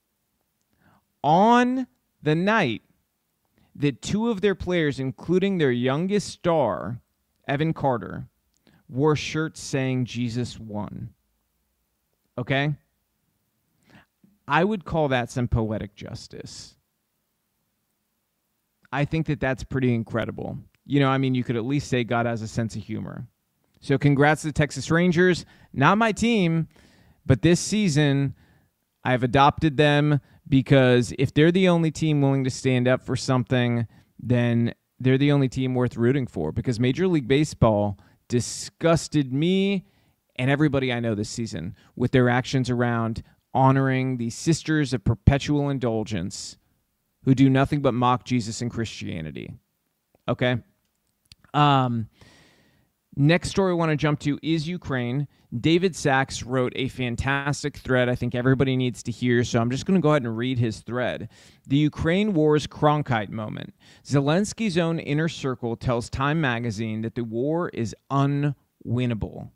on the night that two of their players, including their youngest star, Evan Carter, wore shirts saying Jesus won. Okay? I would call that some poetic justice. I think that that's pretty incredible. You know, I mean, you could at least say God has a sense of humor. So, congrats to the Texas Rangers. Not my team, but this season, I've adopted them because if they're the only team willing to stand up for something, then they're the only team worth rooting for because Major League Baseball disgusted me and everybody I know this season with their actions around honoring the sisters of perpetual indulgence who do nothing but mock Jesus and Christianity. Okay? Um, next story I want to jump to is Ukraine. David Sacks wrote a fantastic thread I think everybody needs to hear, so I'm just going to go ahead and read his thread. The Ukraine War's Cronkite moment. Zelensky's own inner circle tells Time magazine that the war is unwinnable.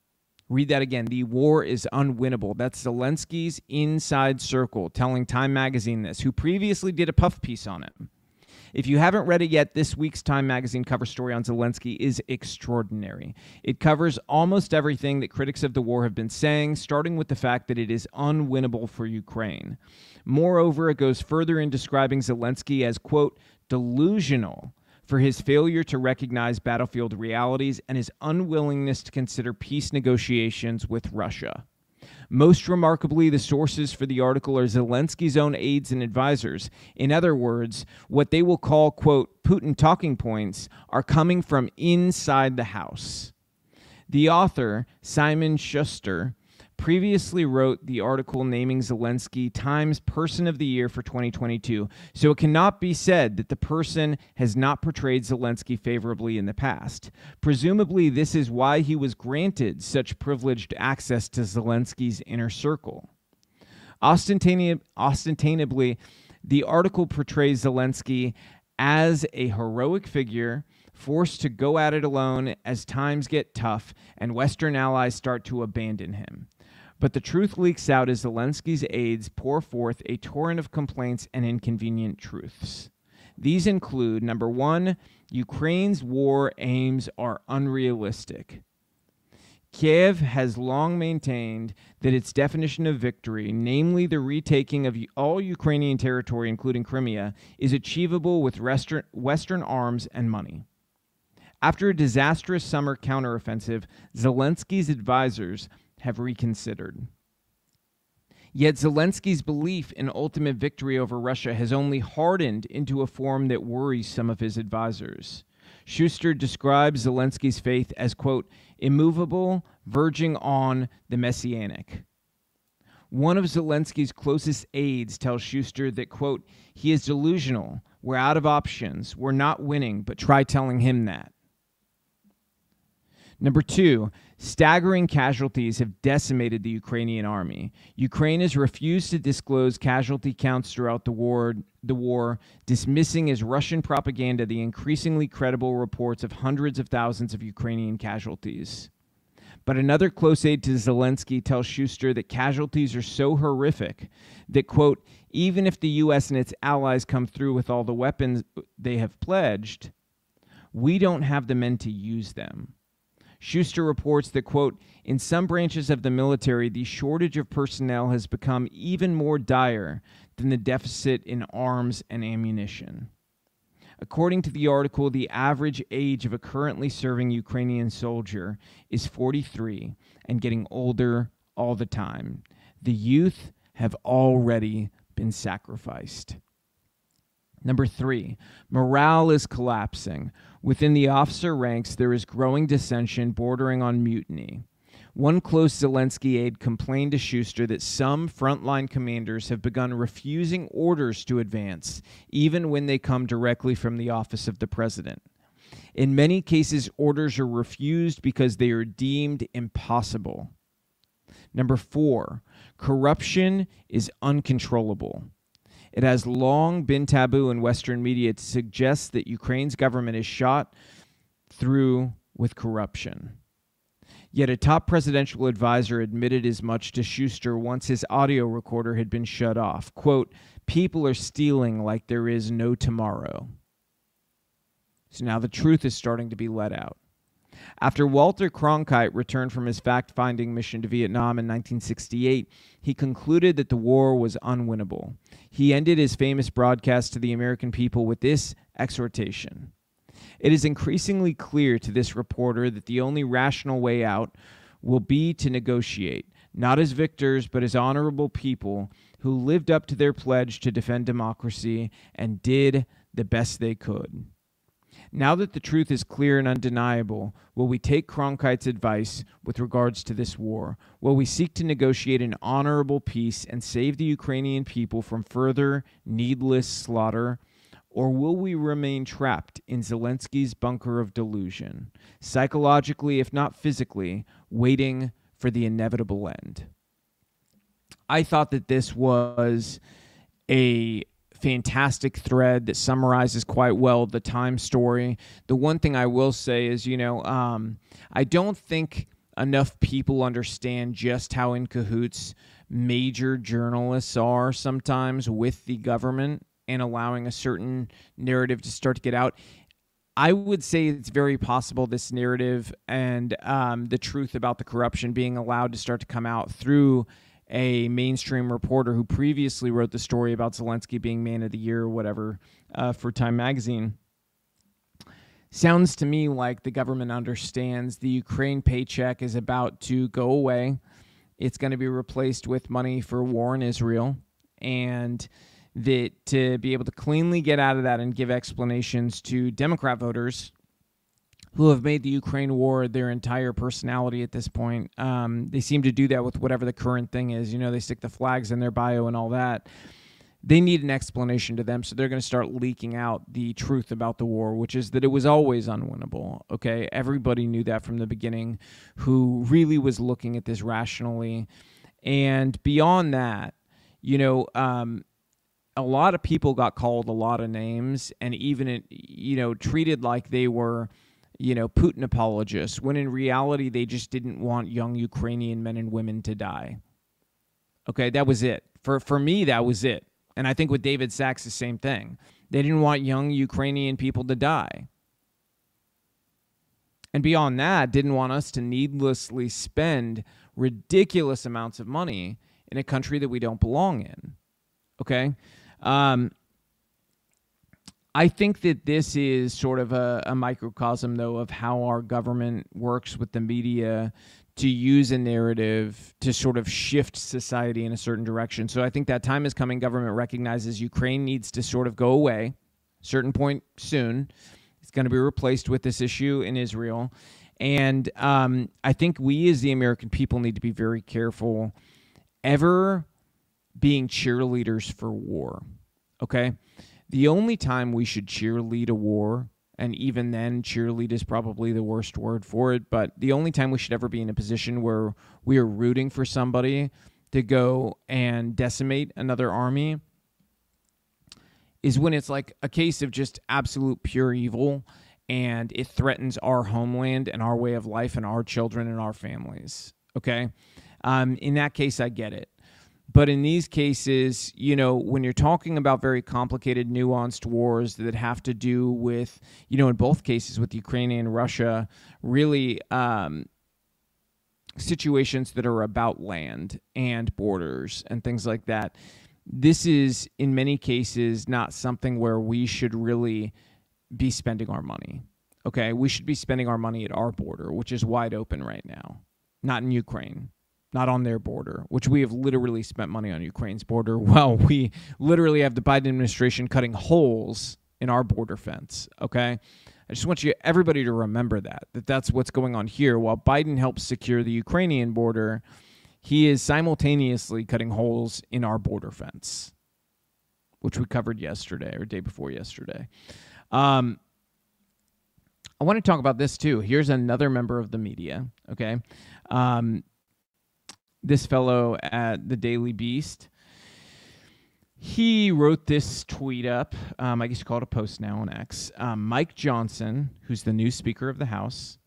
Read that again. The war is unwinnable. That's Zelensky's inside circle telling Time Magazine this, who previously did a puff piece on it. If you haven't read it yet, this week's Time Magazine cover story on Zelensky is extraordinary. It covers almost everything that critics of the war have been saying, starting with the fact that it is unwinnable for Ukraine. Moreover, it goes further in describing Zelensky as, quote, delusional for his failure to recognize battlefield realities and his unwillingness to consider peace negotiations with Russia. Most remarkably, the sources for the article are Zelensky's own aides and advisors. In other words, what they will call, quote, Putin talking points are coming from inside the house. The author, Simon Shuster, previously wrote the article naming Zelensky Times Person of the Year for 2022, so it cannot be said that the person has not portrayed Zelensky favorably in the past. Presumably, this is why he was granted such privileged access to Zelensky's inner circle. Ostentatiously, the article portrays Zelensky as a heroic figure forced to go at it alone as times get tough and Western allies start to abandon him. But the truth leaks out as Zelensky's aides pour forth a torrent of complaints and inconvenient truths. These include number one, Ukraine's war aims are unrealistic. Kiev has long maintained that its definition of victory, namely the retaking of all Ukrainian territory, including Crimea, is achievable with Western arms and money. After a disastrous summer counteroffensive, Zelensky's advisors have reconsidered. Yet Zelensky's belief in ultimate victory over Russia has only hardened into a form that worries some of his advisors. Shuster describes Zelensky's faith as, quote, immovable, verging on the messianic. One of Zelensky's closest aides tells Shuster that, quote, he is delusional. We're out of options. We're not winning, but try telling him that. Number two, staggering casualties have decimated the Ukrainian army. Ukraine has refused to disclose casualty counts throughout the war, the war, dismissing as Russian propaganda the increasingly credible reports of hundreds of thousands of Ukrainian casualties. But another close aide to Zelensky tells Shuster that casualties are so horrific that, quote, even if the U.S. and its allies come through with all the weapons they have pledged, we don't have the men to use them. Shuster reports that, quote, in some branches of the military, the shortage of personnel has become even more dire than the deficit in arms and ammunition. According to the article, the average age of a currently serving Ukrainian soldier is 43 and getting older all the time. The youth have already been sacrificed. Number three, morale is collapsing. Within the officer ranks, there is growing dissension bordering on mutiny. One close Zelensky aide complained to Shuster that some frontline commanders have begun refusing orders to advance, even when they come directly from the office of the president. In many cases, orders are refused because they are deemed impossible. Number four, corruption is uncontrollable. It has long been taboo in Western media to suggest that Ukraine's government is shot through with corruption. Yet a top presidential advisor admitted as much to Shuster once his audio recorder had been shut off. Quote, People are stealing like there is no tomorrow. So now the truth is starting to be let out. After Walter Cronkite returned from his fact finding mission to Vietnam in 1968, he concluded that the war was unwinnable. He ended his famous broadcast to the American people with this exhortation it is increasingly clear to this reporter that the only rational way out will be to negotiate, not as victors, but as honorable people who lived up to their pledge to defend democracy and did the best they could. Now that the truth is clear and undeniable, will we take Cronkite's advice with regards to this war? Will we seek to negotiate an honorable peace and save the Ukrainian people from further needless slaughter? Or will we remain trapped in Zelensky's bunker of delusion, psychologically, if not physically, waiting for the inevitable end? I thought that this was a fantastic thread that summarizes quite well the time story. The one thing I will say is, you know, um, I don't think enough people understand just how in cahoots major journalists are sometimes with the government and allowing a certain narrative to start to get out. I would say it's very possible this narrative and um, the truth about the corruption being allowed to start to come out through a mainstream reporter who previously wrote the story about Zelensky being Man of the Year or whatever uh, for Time Magazine. Sounds to me like the government understands the Ukraine paycheck is about to go away. It's going to be replaced with money for war in Israel. And that to be able to cleanly get out of that and give explanations to Democrat voters who have made the Ukraine war their entire personality at this point. Um, they seem to do that with whatever the current thing is. You know, they stick the flags in their bio and all that. They need an explanation to them, so they're going to start leaking out the truth about the war, which is that it was always unwinnable. Okay, everybody knew that from the beginning, who really was looking at this rationally, and beyond that, you know, um, a lot of people got called a lot of names and even you know treated like they were you know Putin apologists when in reality they just didn't want young Ukrainian men and women to die. Okay, that was it. For for me that was it. And I think with David Sacks, the same thing. They didn't want young Ukrainian people to die. And beyond that, didn't want us to needlessly spend ridiculous amounts of money in a country that we don't belong in. Okay? Um, I think that this is sort of a, a, microcosm, though, of how our government works with the media to use a narrative to sort of shift society in a certain direction. So I think that time is coming. Government recognizes Ukraine needs to sort of go away, certain point soon. It's going to be replaced with this issue in Israel. And um, I think we as the American people need to be very careful ever being cheerleaders for war. Okay? The only time we should cheerlead a war, and even then, cheerlead is probably the worst word for it, but the only time we should ever be in a position where we are rooting for somebody to go and decimate another army is when it's like a case of just absolute pure evil and it threatens our homeland and our way of life and our children and our families. Okay. Um, in that case, I get it. But in these cases, you know, when you're talking about very complicated, nuanced wars that have to do with, you know, in both cases with Ukraine and Russia, really um, situations that are about land and borders and things like that. This is, in many cases, not something where we should really be spending our money. Okay. We should be spending our money at our border, which is wide open right now, not in Ukraine not on their border, which we have literally spent money on Ukraine's border. while we literally have the Biden administration cutting holes in our border fence. Okay. I just want you everybody to remember that that that's what's going on here. While Biden helps secure the Ukrainian border, he is simultaneously cutting holes in our border fence, which we covered yesterday or day before yesterday. Um, I want to talk about this too. Here's another member of the media. Okay. Um, this fellow at the Daily Beast. He wrote this tweet up. Um, I guess you call it a post now on X. Um, Mike Johnson, who's the new Speaker of the House,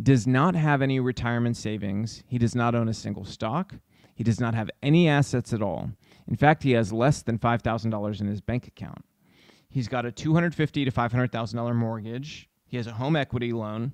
does not have any retirement savings. He does not own a single stock. He does not have any assets at all. In fact, he has less than $5,000 in his bank account. He's got a 250,000 to $500,000 mortgage. He has a home equity loan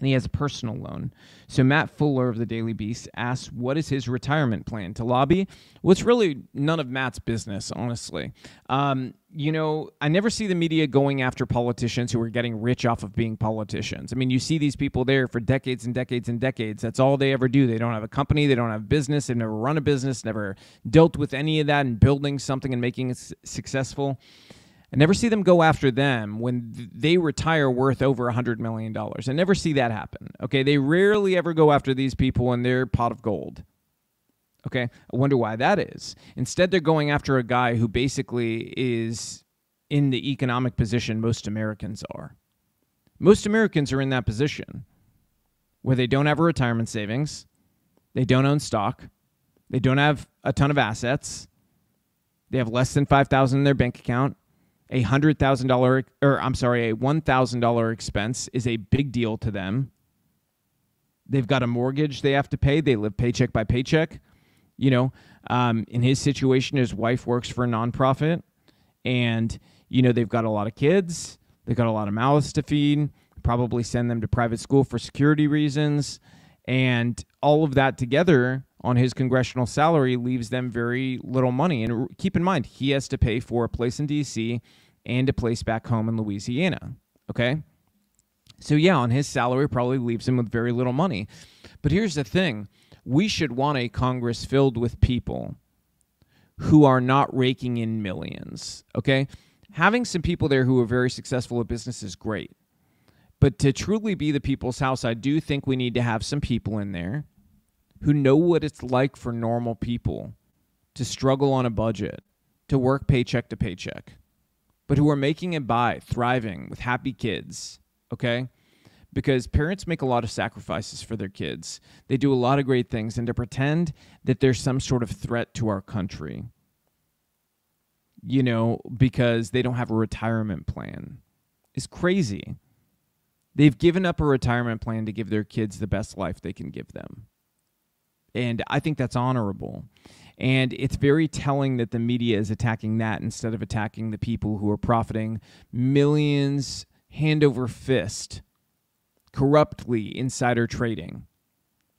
and he has a personal loan. So Matt Fuller of the Daily Beast asks, "What is his retirement plan to lobby?" Well, it's really none of Matt's business, honestly. Um, you know, I never see the media going after politicians who are getting rich off of being politicians. I mean, you see these people there for decades and decades and decades. That's all they ever do. They don't have a company, they don't have business, they've never run a business, never dealt with any of that and building something and making it successful. I never see them go after them when they retire worth over a $100 million. I never see that happen. Okay. They rarely ever go after these people in their pot of gold. Okay. I wonder why that is. Instead, they're going after a guy who basically is in the economic position most Americans are. Most Americans are in that position where they don't have a retirement savings, they don't own stock, they don't have a ton of assets, they have less than 5000 in their bank account, a hundred thousand dollar or I'm sorry, a one thousand dollar expense is a big deal to them. They've got a mortgage they have to pay. They live paycheck by paycheck. You know, um, in his situation, his wife works for a nonprofit, and you know they've got a lot of kids. They've got a lot of mouths to feed. Probably send them to private school for security reasons, and all of that together on his congressional salary leaves them very little money. And keep in mind, he has to pay for a place in D.C and a place back home in Louisiana. Okay. So, yeah, on his salary, probably leaves him with very little money. But here's the thing we should want a Congress filled with people who are not raking in millions. Okay. Having some people there who are very successful at business is great. But to truly be the people's house, I do think we need to have some people in there who know what it's like for normal people to struggle on a budget, to work paycheck to paycheck but who are making it by, thriving with happy kids, okay? Because parents make a lot of sacrifices for their kids. They do a lot of great things, and to pretend that there's some sort of threat to our country you know, because they don't have a retirement plan is crazy. They've given up a retirement plan to give their kids the best life they can give them. And I think that's honorable. And it's very telling that the media is attacking that instead of attacking the people who are profiting millions hand over fist, corruptly insider trading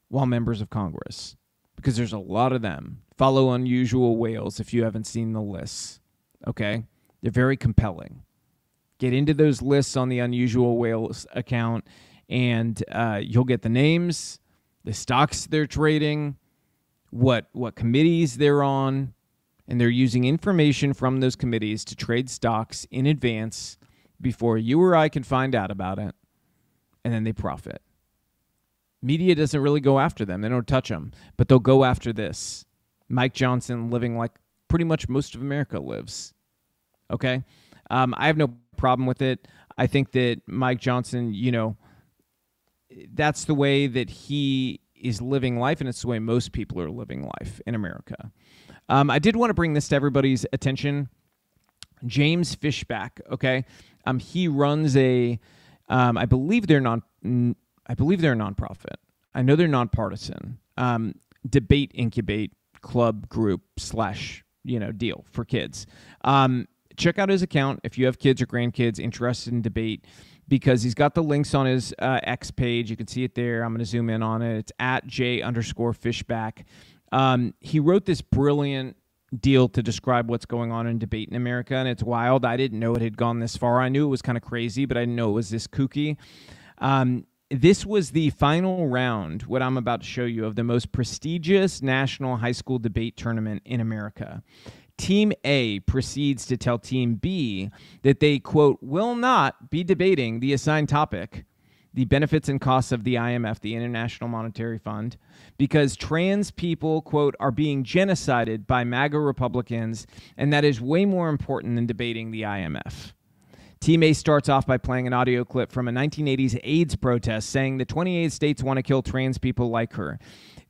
while members of Congress. Because there's a lot of them. Follow Unusual Whales if you haven't seen the lists. Okay? They're very compelling. Get into those lists on the Unusual Whales account, and uh, you'll get the names, the stocks they're trading, what what committees they're on, and they're using information from those committees to trade stocks in advance before you or I can find out about it, and then they profit. Media doesn't really go after them; they don't touch them, but they'll go after this. Mike Johnson living like pretty much most of America lives. Okay, um, I have no problem with it. I think that Mike Johnson, you know, that's the way that he is living life, and it's the way most people are living life in America. Um, I did want to bring this to everybody's attention. James Fishback, okay, um, he runs a, um, I believe they're non, I believe they're a nonprofit. I know they're nonpartisan. Um, debate incubate club group slash you know deal for kids. Um, check out his account if you have kids or grandkids interested in debate because he's got the links on his uh, X page. You can see it there. I'm going to zoom in on it. It's at J underscore fishback. Um, he wrote this brilliant deal to describe what's going on in debate in America, and it's wild. I didn't know it had gone this far. I knew it was kind of crazy, but I didn't know it was this kooky. Um, this was the final round, what I'm about to show you, of the most prestigious national high school debate tournament in America. Team A proceeds to tell Team B that they, quote, will not be debating the assigned topic, the benefits and costs of the IMF, the International Monetary Fund, because trans people, quote, are being genocided by MAGA Republicans, and that is way more important than debating the IMF. Team A starts off by playing an audio clip from a 1980s AIDS protest saying the 28 states want to kill trans people like her.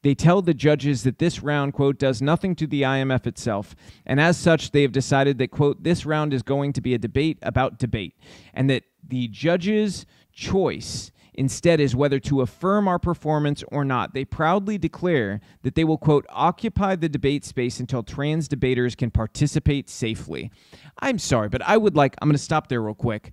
They tell the judges that this round, quote, does nothing to the IMF itself. And as such, they have decided that, quote, this round is going to be a debate about debate. And that the judges' choice instead is whether to affirm our performance or not. They proudly declare that they will, quote, occupy the debate space until trans debaters can participate safely. I'm sorry, but I would like, I'm going to stop there real quick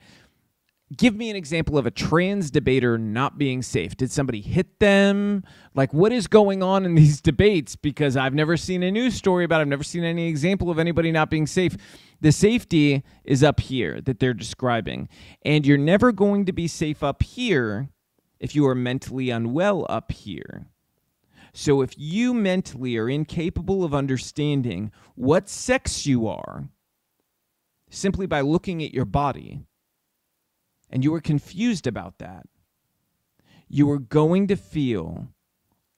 give me an example of a trans debater not being safe. Did somebody hit them? Like, what is going on in these debates? Because I've never seen a news story about it. I've never seen any example of anybody not being safe. The safety is up here that they're describing. And you're never going to be safe up here if you are mentally unwell up here. So if you mentally are incapable of understanding what sex you are, simply by looking at your body, and you were confused about that, you were going to feel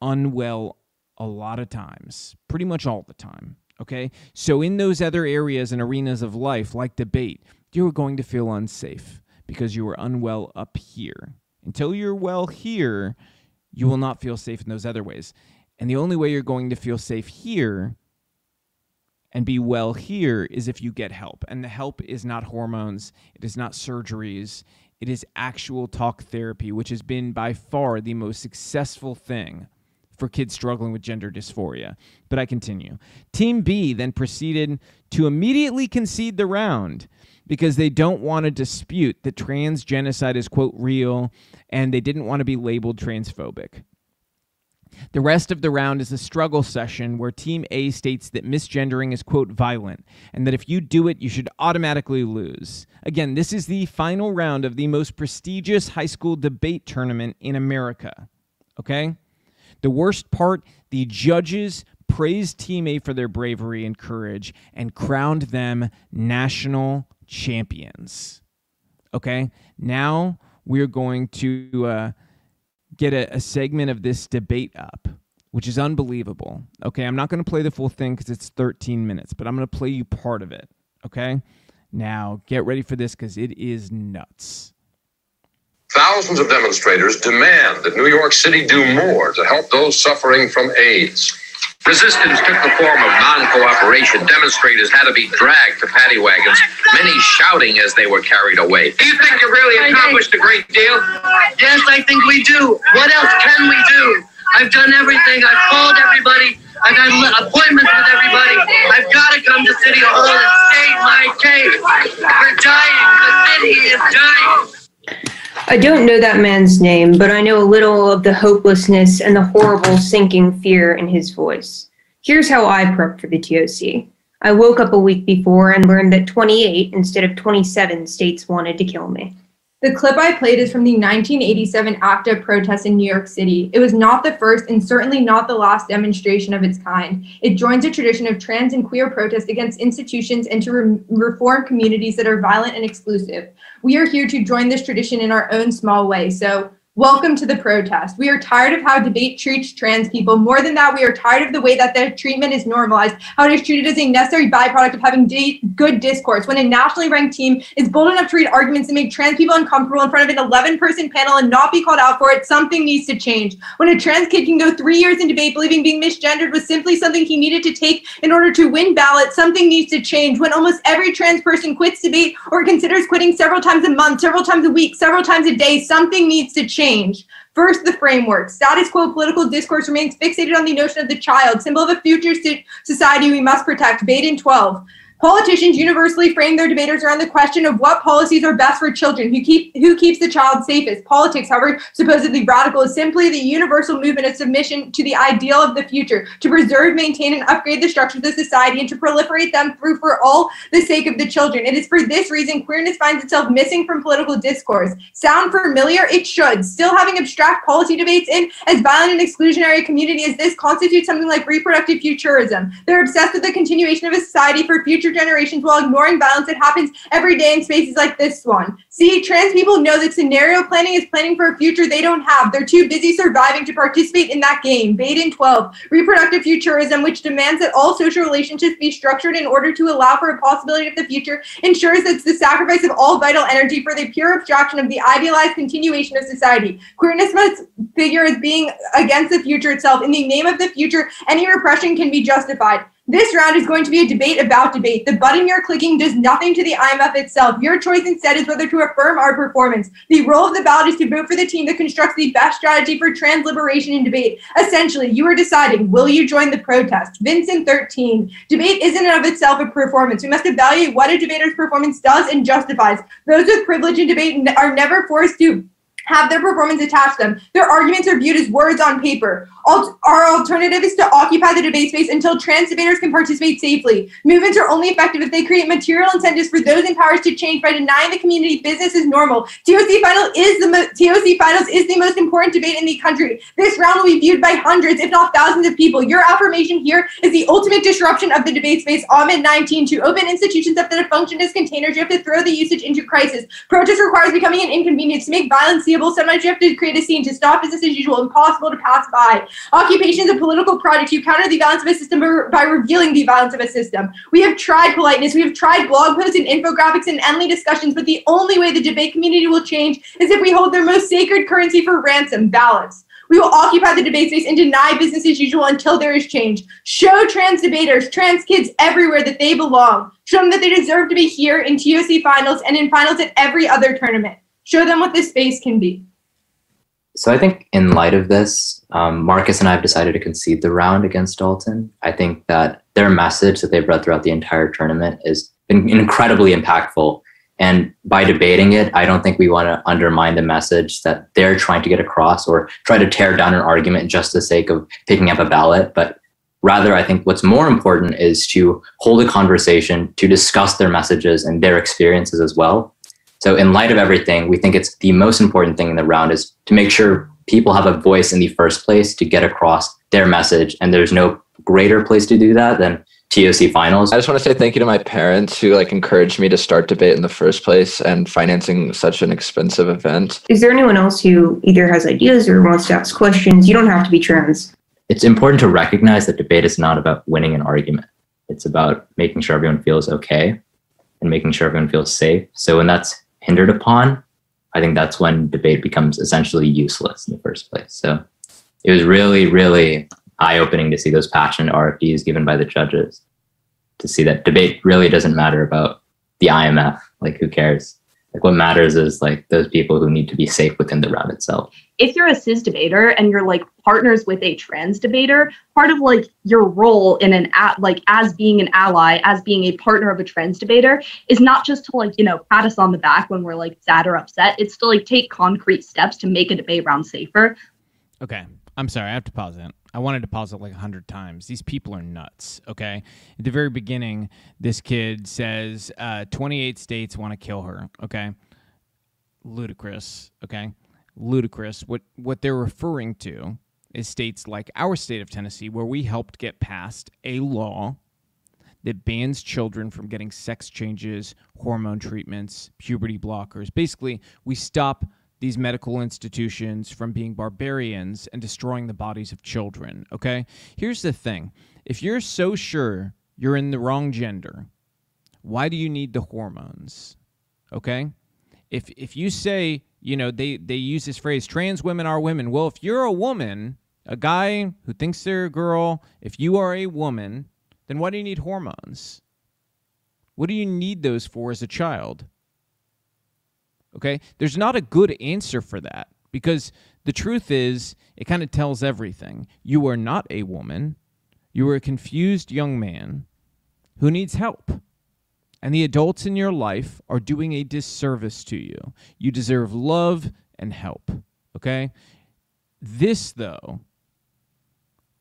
unwell a lot of times, pretty much all the time. Okay. So, in those other areas and arenas of life, like debate, you were going to feel unsafe because you were unwell up here. Until you're well here, you will not feel safe in those other ways. And the only way you're going to feel safe here and be well here is if you get help. And the help is not hormones, it is not surgeries, it is actual talk therapy, which has been by far the most successful thing for kids struggling with gender dysphoria. But I continue. Team B then proceeded to immediately concede the round because they don't want to dispute that trans genocide is, quote, real, and they didn't want to be labeled transphobic. The rest of the round is a struggle session where Team A states that misgendering is, quote, violent, and that if you do it, you should automatically lose. Again, this is the final round of the most prestigious high school debate tournament in America. Okay? The worst part the judges praised Team A for their bravery and courage and crowned them national champions. Okay? Now we're going to. Uh, get a, a segment of this debate up, which is unbelievable. Okay, I'm not going to play the full thing because it's 13 minutes, but I'm going to play you part of it. Okay, now get ready for this because it is nuts. Thousands of demonstrators demand that New York City do more to help those suffering from AIDS. Resistance took the form of non-cooperation. Demonstrators had to be dragged to paddy wagons, many shouting as they were carried away. Do you think you really accomplished a great deal? Yes, I think we do. What else can we do? I've done everything. I've called everybody. I've had appointments with everybody. I've got to come to City Hall and state my case. We're dying. The city is dying. I don't know that man's name, but I know a little of the hopelessness and the horrible sinking fear in his voice. Here's how I prepped for the TOC. I woke up a week before and learned that 28 instead of 27 states wanted to kill me. The clip I played is from the 1987 ACT UP protest in New York City. It was not the first and certainly not the last demonstration of its kind. It joins a tradition of trans and queer protest against institutions and to re- reform communities that are violent and exclusive. We are here to join this tradition in our own small way. So, welcome to the protest. We are tired of how debate treats trans people. More than that, we are tired of the way that their treatment is normalized, how it is treated as a necessary byproduct of having di- good discourse. When a nationally ranked team is bold enough to read arguments that make trans people uncomfortable in front of an 11 person panel and not be called out for it, something needs to change. When a trans kid can go three years in debate believing being misgendered was simply something he needed to take in order to win ballots, something needs to change. When almost every trans person quits debate or considers quitting several times a month, several times a week, several times a day, something needs to change. First, the framework. Status quo political discourse remains fixated on the notion of the child, symbol of a future society we must protect. Baedan 12. Politicians universally frame their debaters around the question of what policies are best for children, who keep who keeps the child safest. Politics, however supposedly radical, is simply the universal movement of submission to the ideal of the future, to preserve, maintain, and upgrade the structures of society, and to proliferate them through for all the sake of the children. It is for this reason queerness finds itself missing from political discourse. Sound familiar? It should. Still having abstract policy debates in as violent and exclusionary a community as this constitutes something like reproductive futurism. They're obsessed with the continuation of a society for future generations while ignoring violence that happens every day in spaces like this one. See, trans people know that scenario planning is planning for a future they don't have. They're too busy surviving to participate in that game. Baedan 12, reproductive futurism, which demands that all social relationships be structured in order to allow for a possibility of the future, ensures that it's the sacrifice of all vital energy for the pure abstraction of the idealized continuation of society. Queerness must figure as being against the future itself. In the name of the future, any repression can be justified. This round is going to be a debate about debate. The button you're clicking does nothing to the IMF itself. Your choice instead is whether to affirm our performance. The role of the ballot is to vote for the team that constructs the best strategy for trans liberation in debate. Essentially, you are deciding will you join the protest? Vincent 13. Debate isn't of itself a performance. We must evaluate what a debater's performance does and justifies. Those with privilege in debate are never forced to have their performance attached to them. Their arguments are viewed as words on paper. Alt- our alternative is to occupy the debate space until trans debaters can participate safely. Movements are only effective if they create material incentives for those in power to change by denying the community business as normal. TOC final is the mo- TOC finals is the most important debate in the country. This round will be viewed by hundreds, if not thousands, of people. Your affirmation here is the ultimate disruption of the debate space. Ahmed 19 to open institutions up that have functioned as containers. You have to throw the usage into crisis. Protest requires becoming an inconvenience to make violence seeable. Sometimes you have to create a scene to stop business as usual, impossible to pass by. Occupations of political projects. You counter the violence of a system by revealing the violence of a system. We have tried politeness. We have tried blog posts and infographics and endless discussions, but the only way the debate community will change is if we hold their most sacred currency for ransom, ballots. We will occupy the debate space and deny business as usual until there is change. Show trans debaters, trans kids everywhere that they belong. Show them that they deserve to be here in TOC finals and in finals at every other tournament. Show them what this space can be. So I think in light of this, um, Marcus and I have decided to concede the round against Dalton. I think that their message that they've read throughout the entire tournament has been incredibly impactful. And by debating it, I don't think we want to undermine the message that they're trying to get across or try to tear down an argument just the sake of picking up a ballot. But rather, I think what's more important is to hold a conversation, to discuss their messages and their experiences as well. So, in light of everything, we think it's the most important thing in the round is to make sure people have a voice in the first place to get across their message. And there's no greater place to do that than TOC finals. I just want to say thank you to my parents who like encouraged me to start debate in the first place and financing such an expensive event. Is there anyone else who either has ideas or wants to ask questions? You don't have to be trans. It's important to recognize that debate is not about winning an argument. It's about making sure everyone feels okay and making sure everyone feels safe. So when that's hindered upon, I think that's when debate becomes essentially useless in the first place. So it was really, really eye opening to see those passionate RFDs given by the judges. To see that debate really doesn't matter about the IMF. Like, who cares? Like, what matters is like those people who need to be safe within the round itself. If you're a cis debater and you're like partners with a trans debater, part of like your role in an at like as being an ally, as being a partner of a trans debater, is not just to like you know pat us on the back when we're like sad or upset. It's to like take concrete steps to make a debate round safer. Okay. I'm sorry, I have to pause it. I wanted to pause it like a hundred times. These people are nuts. Okay. At the very beginning, this kid says uh, 28 states want to kill her. Okay. Ludicrous. Okay. Ludicrous. What what they're referring to is states like our state of Tennessee, where we helped get passed a law that bans children from getting sex changes, hormone treatments, puberty blockers. Basically, we stop these medical institutions from being barbarians and destroying the bodies of children, okay? Here's the thing if you're so sure you're in the wrong gender, why do you need the hormones? Okay? If, if you say, you know, they, they use this phrase, trans women are women. Well, if you're a woman, a guy who thinks they're a girl, if you are a woman, then why do you need hormones? What do you need those for as a child? Okay? There's not a good answer for that because the truth is, it kind of tells everything. You are not a woman, you are a confused young man who needs help. And the adults in your life are doing a disservice to you. You deserve love and help. Okay? This, though,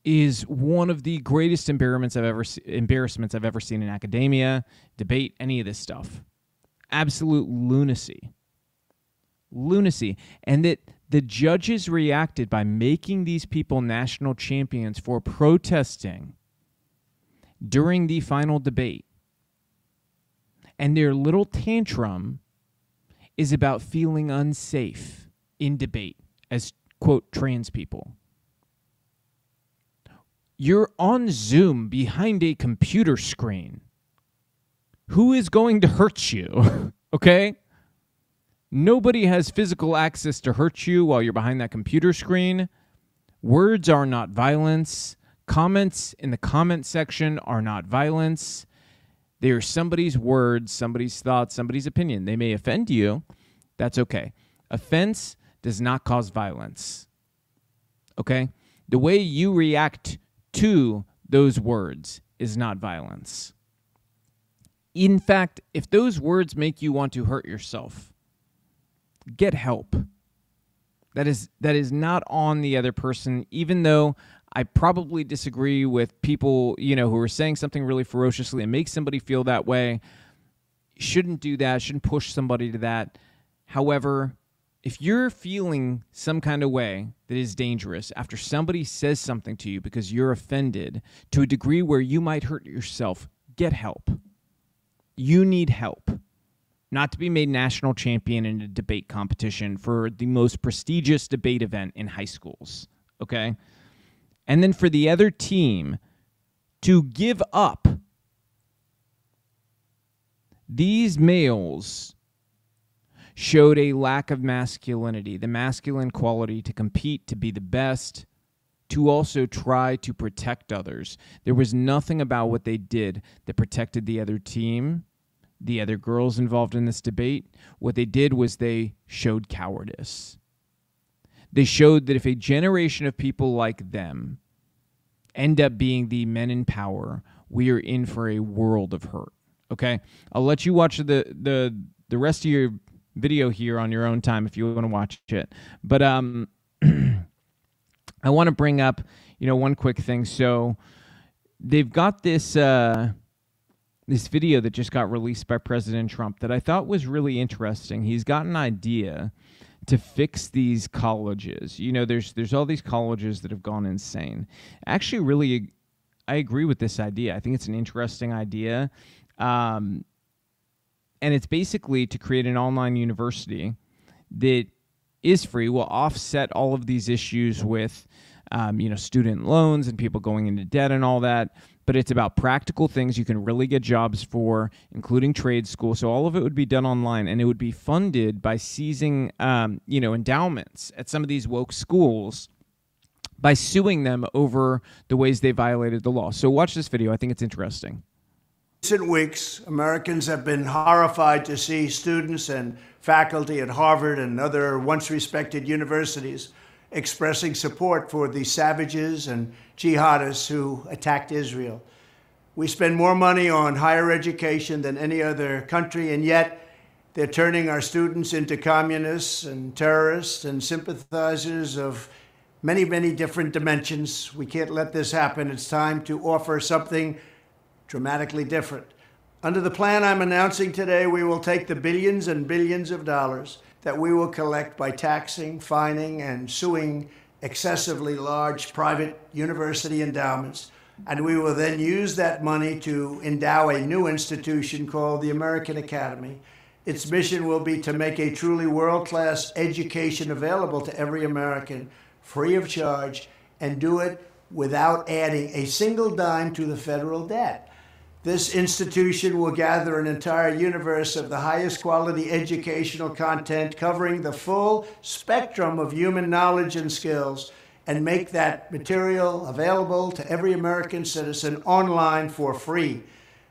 is one of the greatest embarrassments I've ever embarrassments I've ever seen in academia, debate, any of this stuff. Absolute lunacy lunacy. And that the judges reacted by making these people national champions for protesting during the final debate. And their little tantrum is about feeling unsafe in debate as, quote, trans people. You're on Zoom behind a computer screen. Who is going to hurt you? okay? Nobody has physical access to hurt you while you're behind that computer screen. Words are not violence. Comments in the comment section are not violence. They are somebody's words, somebody's thoughts, somebody's opinion. They may offend you. That's okay. Offense does not cause violence. Okay? The way you react to those words is not violence. In fact, if those words make you want to hurt yourself, get help. That is that is not on the other person, even though I probably disagree with people, you know, who are saying something really ferociously and make somebody feel that way. Shouldn't do that, shouldn't push somebody to that. However, if you're feeling some kind of way that is dangerous after somebody says something to you because you're offended to a degree where you might hurt yourself, get help. You need help not to be made national champion in a debate competition for the most prestigious debate event in high schools. Okay. And then for the other team to give up these males showed a lack of masculinity, the masculine quality to compete, to be the best, to also try to protect others. There was nothing about what they did that protected the other team the other girls involved in this debate, what they did was they showed cowardice. They showed that if a generation of people like them end up being the men in power, we are in for a world of hurt. Okay? I'll let you watch the the the rest of your video here on your own time if you want to watch it. But um I want to bring up, you know, one quick thing. So they've got this uh this video that just got released by President Trump that I thought was really interesting. He's got an idea to fix these colleges. You know, there's there's all these colleges that have gone insane. Actually, really, I agree with this idea. I think it's an interesting idea, um, and it's basically to create an online university that is free, will offset all of these issues with. Um, you know, student loans and people going into debt and all that but it's about practical things you can really get jobs for, including trade school. So all of it would be done online, and it would be funded by seizing, um, you know, endowments at some of these woke schools by suing them over the ways they violated the law. So watch this video. I think it's interesting. recent weeks, Americans have been horrified to see students and faculty at Harvard and other once respected universities expressing support for the savages and jihadists who attacked Israel. We spend more money on higher education than any other country, and yet they're turning our students into communists and terrorists and sympathizers of many, many different dimensions. We can't let this happen. It's time to offer something dramatically different. Under the plan I'm announcing today, we will take the billions and billions of dollars that we will collect by taxing, fining, and suing excessively large private university endowments. And we will then use that money to endow a new institution called the American Academy. Its mission will be to make a truly world class education available to every American free of charge and do it without adding a single dime to the federal debt. This institution will gather an entire universe of the highest quality educational content covering the full spectrum of human knowledge and skills and make that material available to every American citizen online for free.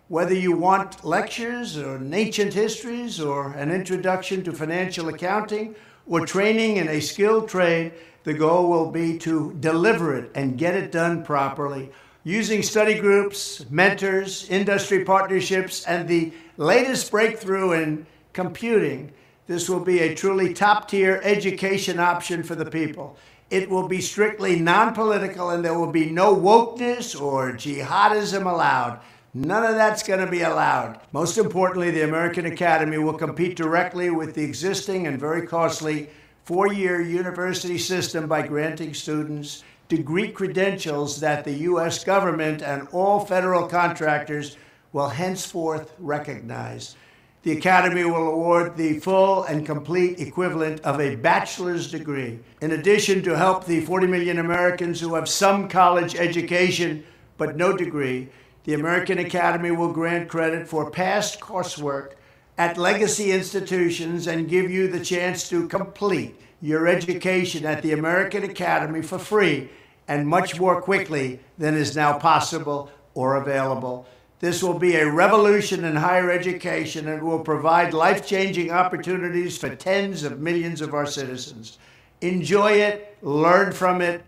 Whether you want lectures or ancient histories or an introduction to financial accounting or training in a skilled trade, the goal will be to deliver it and get it done properly using study groups, mentors, industry partnerships, and the latest breakthrough in computing, this will be a truly top tier education option for the people. It will be strictly non political, and there will be no wokeness or jihadism allowed. None of that's going to be allowed. Most importantly, the American Academy will compete directly with the existing and very costly four year university system by granting students degree credentials that the U.S. government and all federal contractors will henceforth recognize. The Academy will award the full and complete equivalent of a bachelor's degree. In addition, to help the 40 million Americans who have some college education but no degree, the American Academy will grant credit for past coursework at legacy institutions and give you the chance to complete your education at the American Academy for free and much more quickly than is now possible or available. This will be a revolution in higher education and will provide life changing opportunities for tens of millions of our citizens. Enjoy it, learn from it,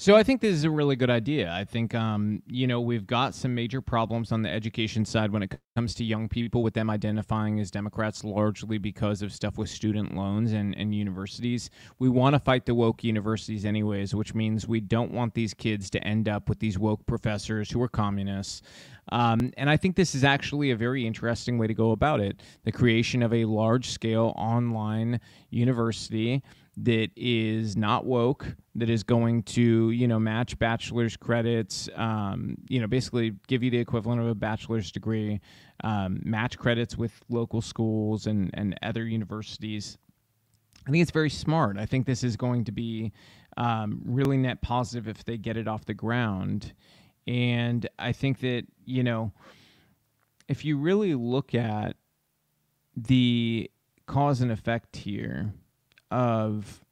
so I think this is a really good idea. I think um, you know we've got some major problems on the education side when it comes to young people, with them identifying as Democrats largely because of stuff with student loans and, and universities. We want to fight the woke universities anyways, which means we don't want these kids to end up with these woke professors who are communists. Um, and I think this is actually a very interesting way to go about it: the creation of a large-scale online university that is not woke, that is going to, you know, match bachelor's credits, um, you know, basically give you the equivalent of a bachelor's degree, um, match credits with local schools and, and other universities. I think it's very smart. I think this is going to be um, really net positive if they get it off the ground. And I think that, you know, if you really look at the cause and effect here, of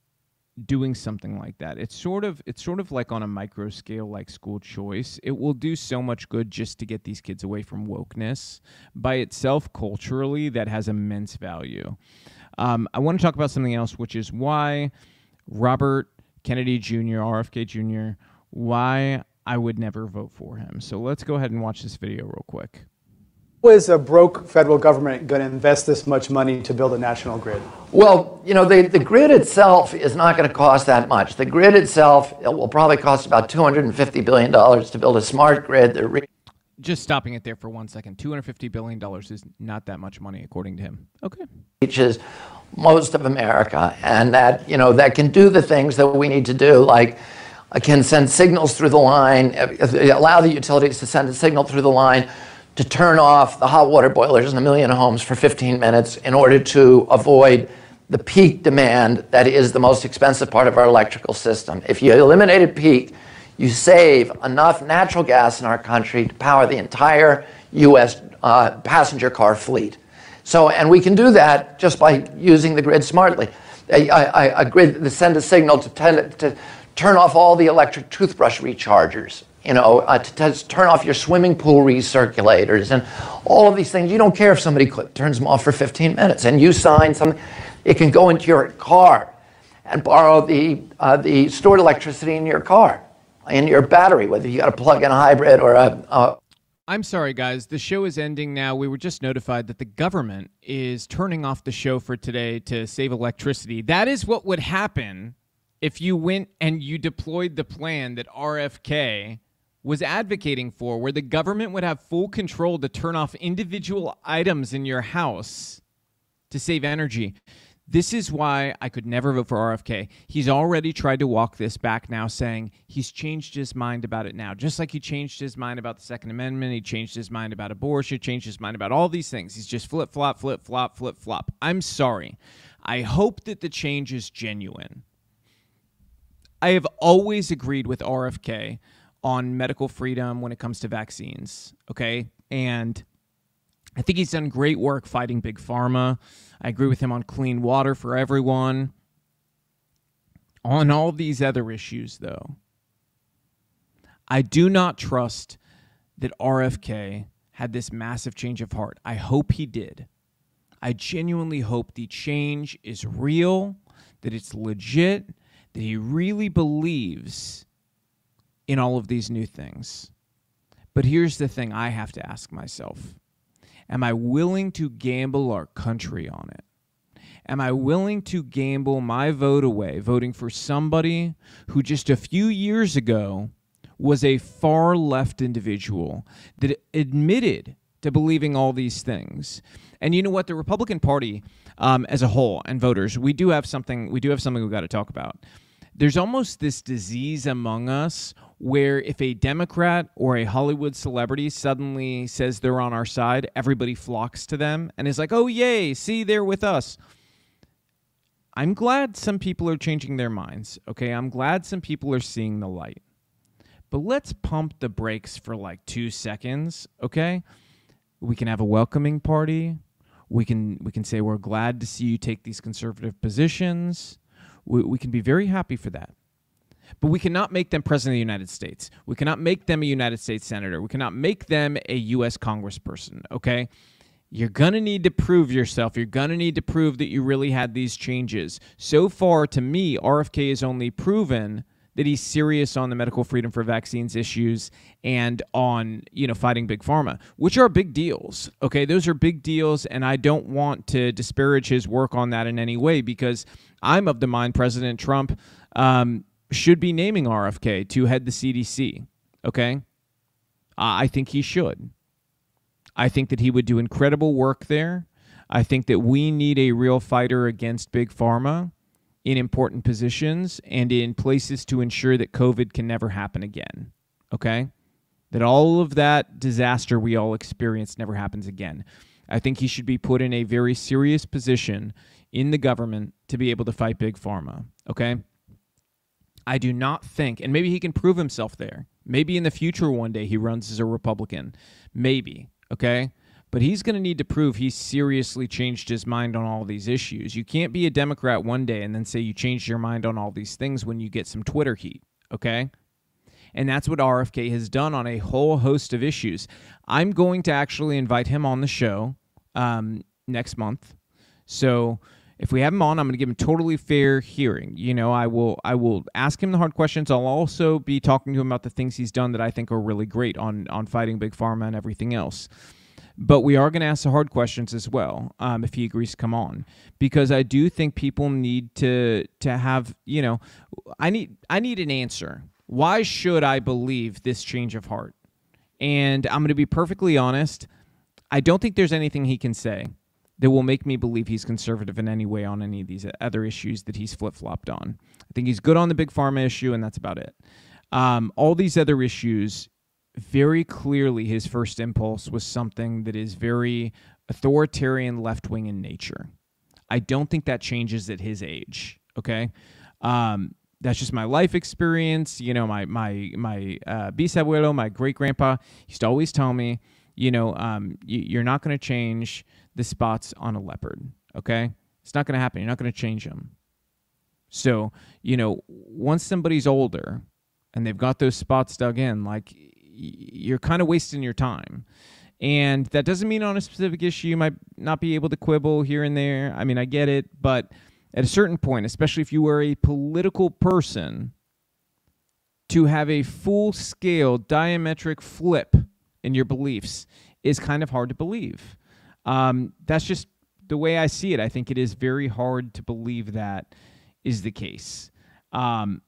doing something like that. It's sort of it's sort of like on a micro scale like school choice. It will do so much good just to get these kids away from wokeness. By itself culturally that has immense value. Um, I want to talk about something else which is why Robert Kennedy Jr., RFK Jr., why I would never vote for him. So let's go ahead and watch this video real quick is a broke federal government going to invest this much money to build a national grid? Well, you know, the, the grid itself is not going to cost that much. The grid itself it will probably cost about $250 billion to build a smart grid that re- just stopping it there for one second. $250 billion is not that much money, according to him. Okay. Reaches most of America, and that, you know, that can do the things that we need to do, like uh, can send signals through the line, uh, allow the utilities to send a signal through the line to turn off the hot water boilers in a million homes for 15 minutes in order to avoid the peak demand that is the most expensive part of our electrical system. If you eliminated peak, you save enough natural gas in our country to power the entire US uh, passenger car fleet. So, and we can do that just by using the grid smartly. A, a, a grid that sends a signal to, ten, to turn off all the electric toothbrush rechargers, you know, uh, to, to, turn off your swimming pool recirculators and all of these things. You don't care if somebody turns them off for 15 minutes and you sign something. It can go into your car and borrow the, uh, the stored electricity in your car, in your battery, whether you got a plug-in hybrid or a, a I'm sorry, guys. The show is ending now. We were just notified that the government is turning off the show for today to save electricity. That is what would happen if you went and you deployed the plan that RFK was advocating for, where the government would have full control to turn off individual items in your house to save energy. This is why I could never vote for RFK. He's already tried to walk this back now, saying he's changed his mind about it now. Just like he changed his mind about the Second Amendment, he changed his mind about abortion, changed his mind about all these things. He's just flip flop, flip flop, flip flop. I'm sorry. I hope that the change is genuine. I have always agreed with RFK on medical freedom when it comes to vaccines. Okay. And I think he's done great work fighting big pharma. I agree with him on clean water for everyone. On all these other issues, though, I do not trust that RFK had this massive change of heart. I hope he did. I genuinely hope the change is real, that it's legit, that he really believes in all of these new things. But here's the thing I have to ask myself Am I willing to gamble our country on it? Am I willing to gamble my vote away, voting for somebody who just a few years ago was a far left individual that admitted to believing all these things? And you know what? The Republican Party, um, as a whole, and voters, we do have something. We do have something we've got to talk about. There's almost this disease among us where if a Democrat or a Hollywood celebrity suddenly says they're on our side, everybody flocks to them and is like, oh, yay, see, they're with us. I'm glad some people are changing their minds. Okay. I'm glad some people are seeing the light. But let's pump the brakes for like two seconds. Okay. We can have a welcoming party. We can we can say we're glad to see you take these conservative positions. We, we can be very happy for that. But we cannot make them president of the United States. We cannot make them a United States senator. We cannot make them a U.S. congressperson, okay? You're going to need to prove yourself. You're going to need to prove that you really had these changes. So far, to me, RFK has only proven that he's serious on the medical freedom for vaccines issues and on you know fighting big pharma which are big deals okay those are big deals and i don't want to disparage his work on that in any way because i'm of the mind president trump um, should be naming RFK to head the CDC. Okay. I think he should. I think that he would do incredible work there. I think that we need a real fighter against big pharma in important positions and in places to ensure that COVID can never happen again. Okay? That all of that disaster we all experienced never happens again. I think he should be put in a very serious position in the government to be able to fight big pharma. Okay? I do not think, and maybe he can prove himself there. Maybe in the future one day he runs as a Republican. Maybe, okay? But he's going to need to prove he's seriously changed his mind on all these issues. You can't be a Democrat one day and then say you changed your mind on all these things when you get some Twitter heat, okay? And that's what RFK has done on a whole host of issues. I'm going to actually invite him on the show um, next month. So if we have him on, I'm going to give him totally fair hearing. You know, I will I will ask him the hard questions. I'll also be talking to him about the things he's done that I think are really great on on fighting big pharma and everything else. But we are going to ask the hard questions as well um, if he agrees to come on, because I do think people need to to have you know, I need I need an answer. Why should I believe this change of heart? And I'm going to be perfectly honest. I don't think there's anything he can say that will make me believe he's conservative in any way on any of these other issues that he's flip flopped on. I think he's good on the big pharma issue, and that's about it. Um, all these other issues, very clearly, his first impulse was something that is very authoritarian, left wing in nature. I don't think that changes at his age. Okay. Um, that's just my life experience. You know, my my my uh, bisabuelo, my great grandpa, used to always tell me, you know, um, you, you're not going to change the spots on a leopard. Okay, it's not going to happen. You're not going to change them. So, you know, once somebody's older and they've got those spots dug in, like you're kind of wasting your time. And that doesn't mean on a specific issue you might not be able to quibble here and there. I mean, I get it, but at a certain point, especially if you were a political person, to have a full scale diametric flip in your beliefs is kind of hard to believe. Um, that's just the way I see it. I think it is very hard to believe that is the case. Um,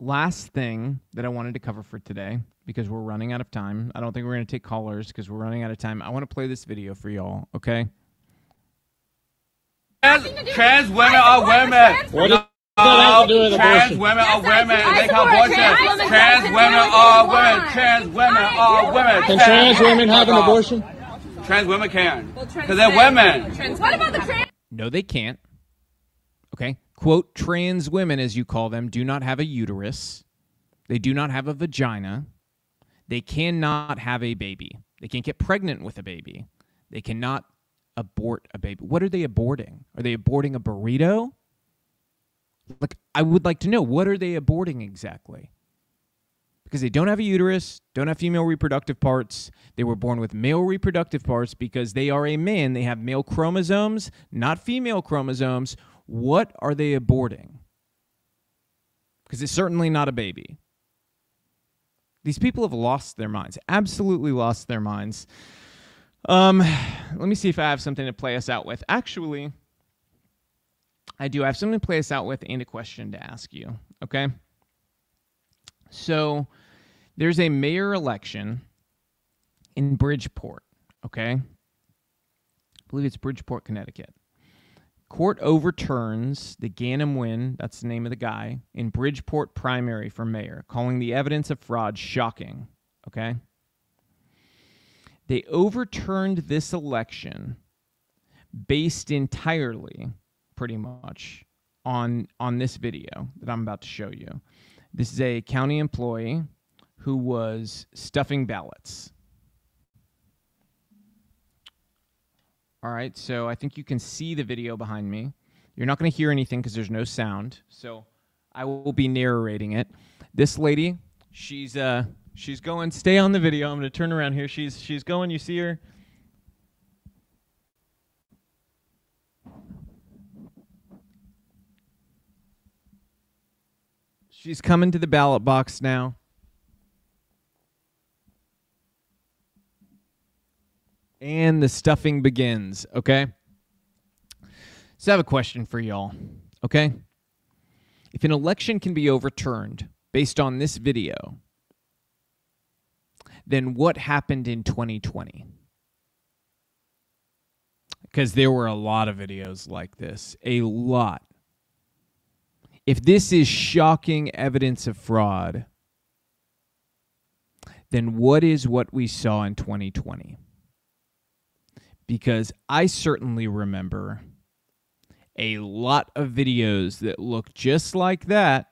last thing that I wanted to cover for today, because we're running out of time. I don't think we're going to take callers because we're running out of time. I want to play this video for y'all, okay? Trans, trans women are women. What no, have do with trans women are women. They call abortion. Trans women are women. Trans women are women. Can trans women have an abortion? Trans women can. Because they're women. What about the trans? No, they can't. Okay? Quote, trans women, as you call them, do not have a uterus. They do not have a vagina. They cannot have a baby. They can't get pregnant with a baby. They cannot abort a baby. What are they aborting? Are they aborting a burrito? Like, I would like to know what are they aborting exactly? Because they don't have a uterus, don't have female reproductive parts. They were born with male reproductive parts because they are a man. They have male chromosomes, not female chromosomes. What are they aborting? Because it's certainly not a baby. These people have lost their minds, absolutely lost their minds. Um, let me see if I have something to play us out with. Actually, I do. Have something to play us out with and a question to ask you. Okay. So there's a mayor election in Bridgeport. Okay. I believe it's Bridgeport, Connecticut. Court overturns the Ganim win, that's the name of the guy, in Bridgeport primary for mayor, calling the evidence of fraud shocking. Okay? They overturned this election based entirely, pretty much, on, on this video that I'm about to show you. This is a county employee who was stuffing ballots. All right, so I think you can see the video behind me. You're not going to hear anything because there's no sound. So I will be narrating it. This lady, she's uh she's going. Stay on the video. I'm going to turn around here. She's she's going. You see her? She's coming to the ballot box now. And the stuffing begins, okay? So I have a question for y'all, okay? If an election can be overturned based on this video, then what happened in 2020? Because there were a lot of videos like this, a lot. If this is shocking evidence of fraud, then what is what we saw in 2020? Because I certainly remember a lot of videos that look just like that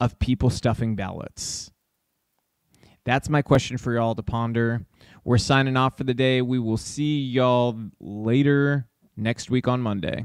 of people stuffing ballots. That's my question for y'all to ponder. We're signing off for the day. We will see y'all later next week on Monday.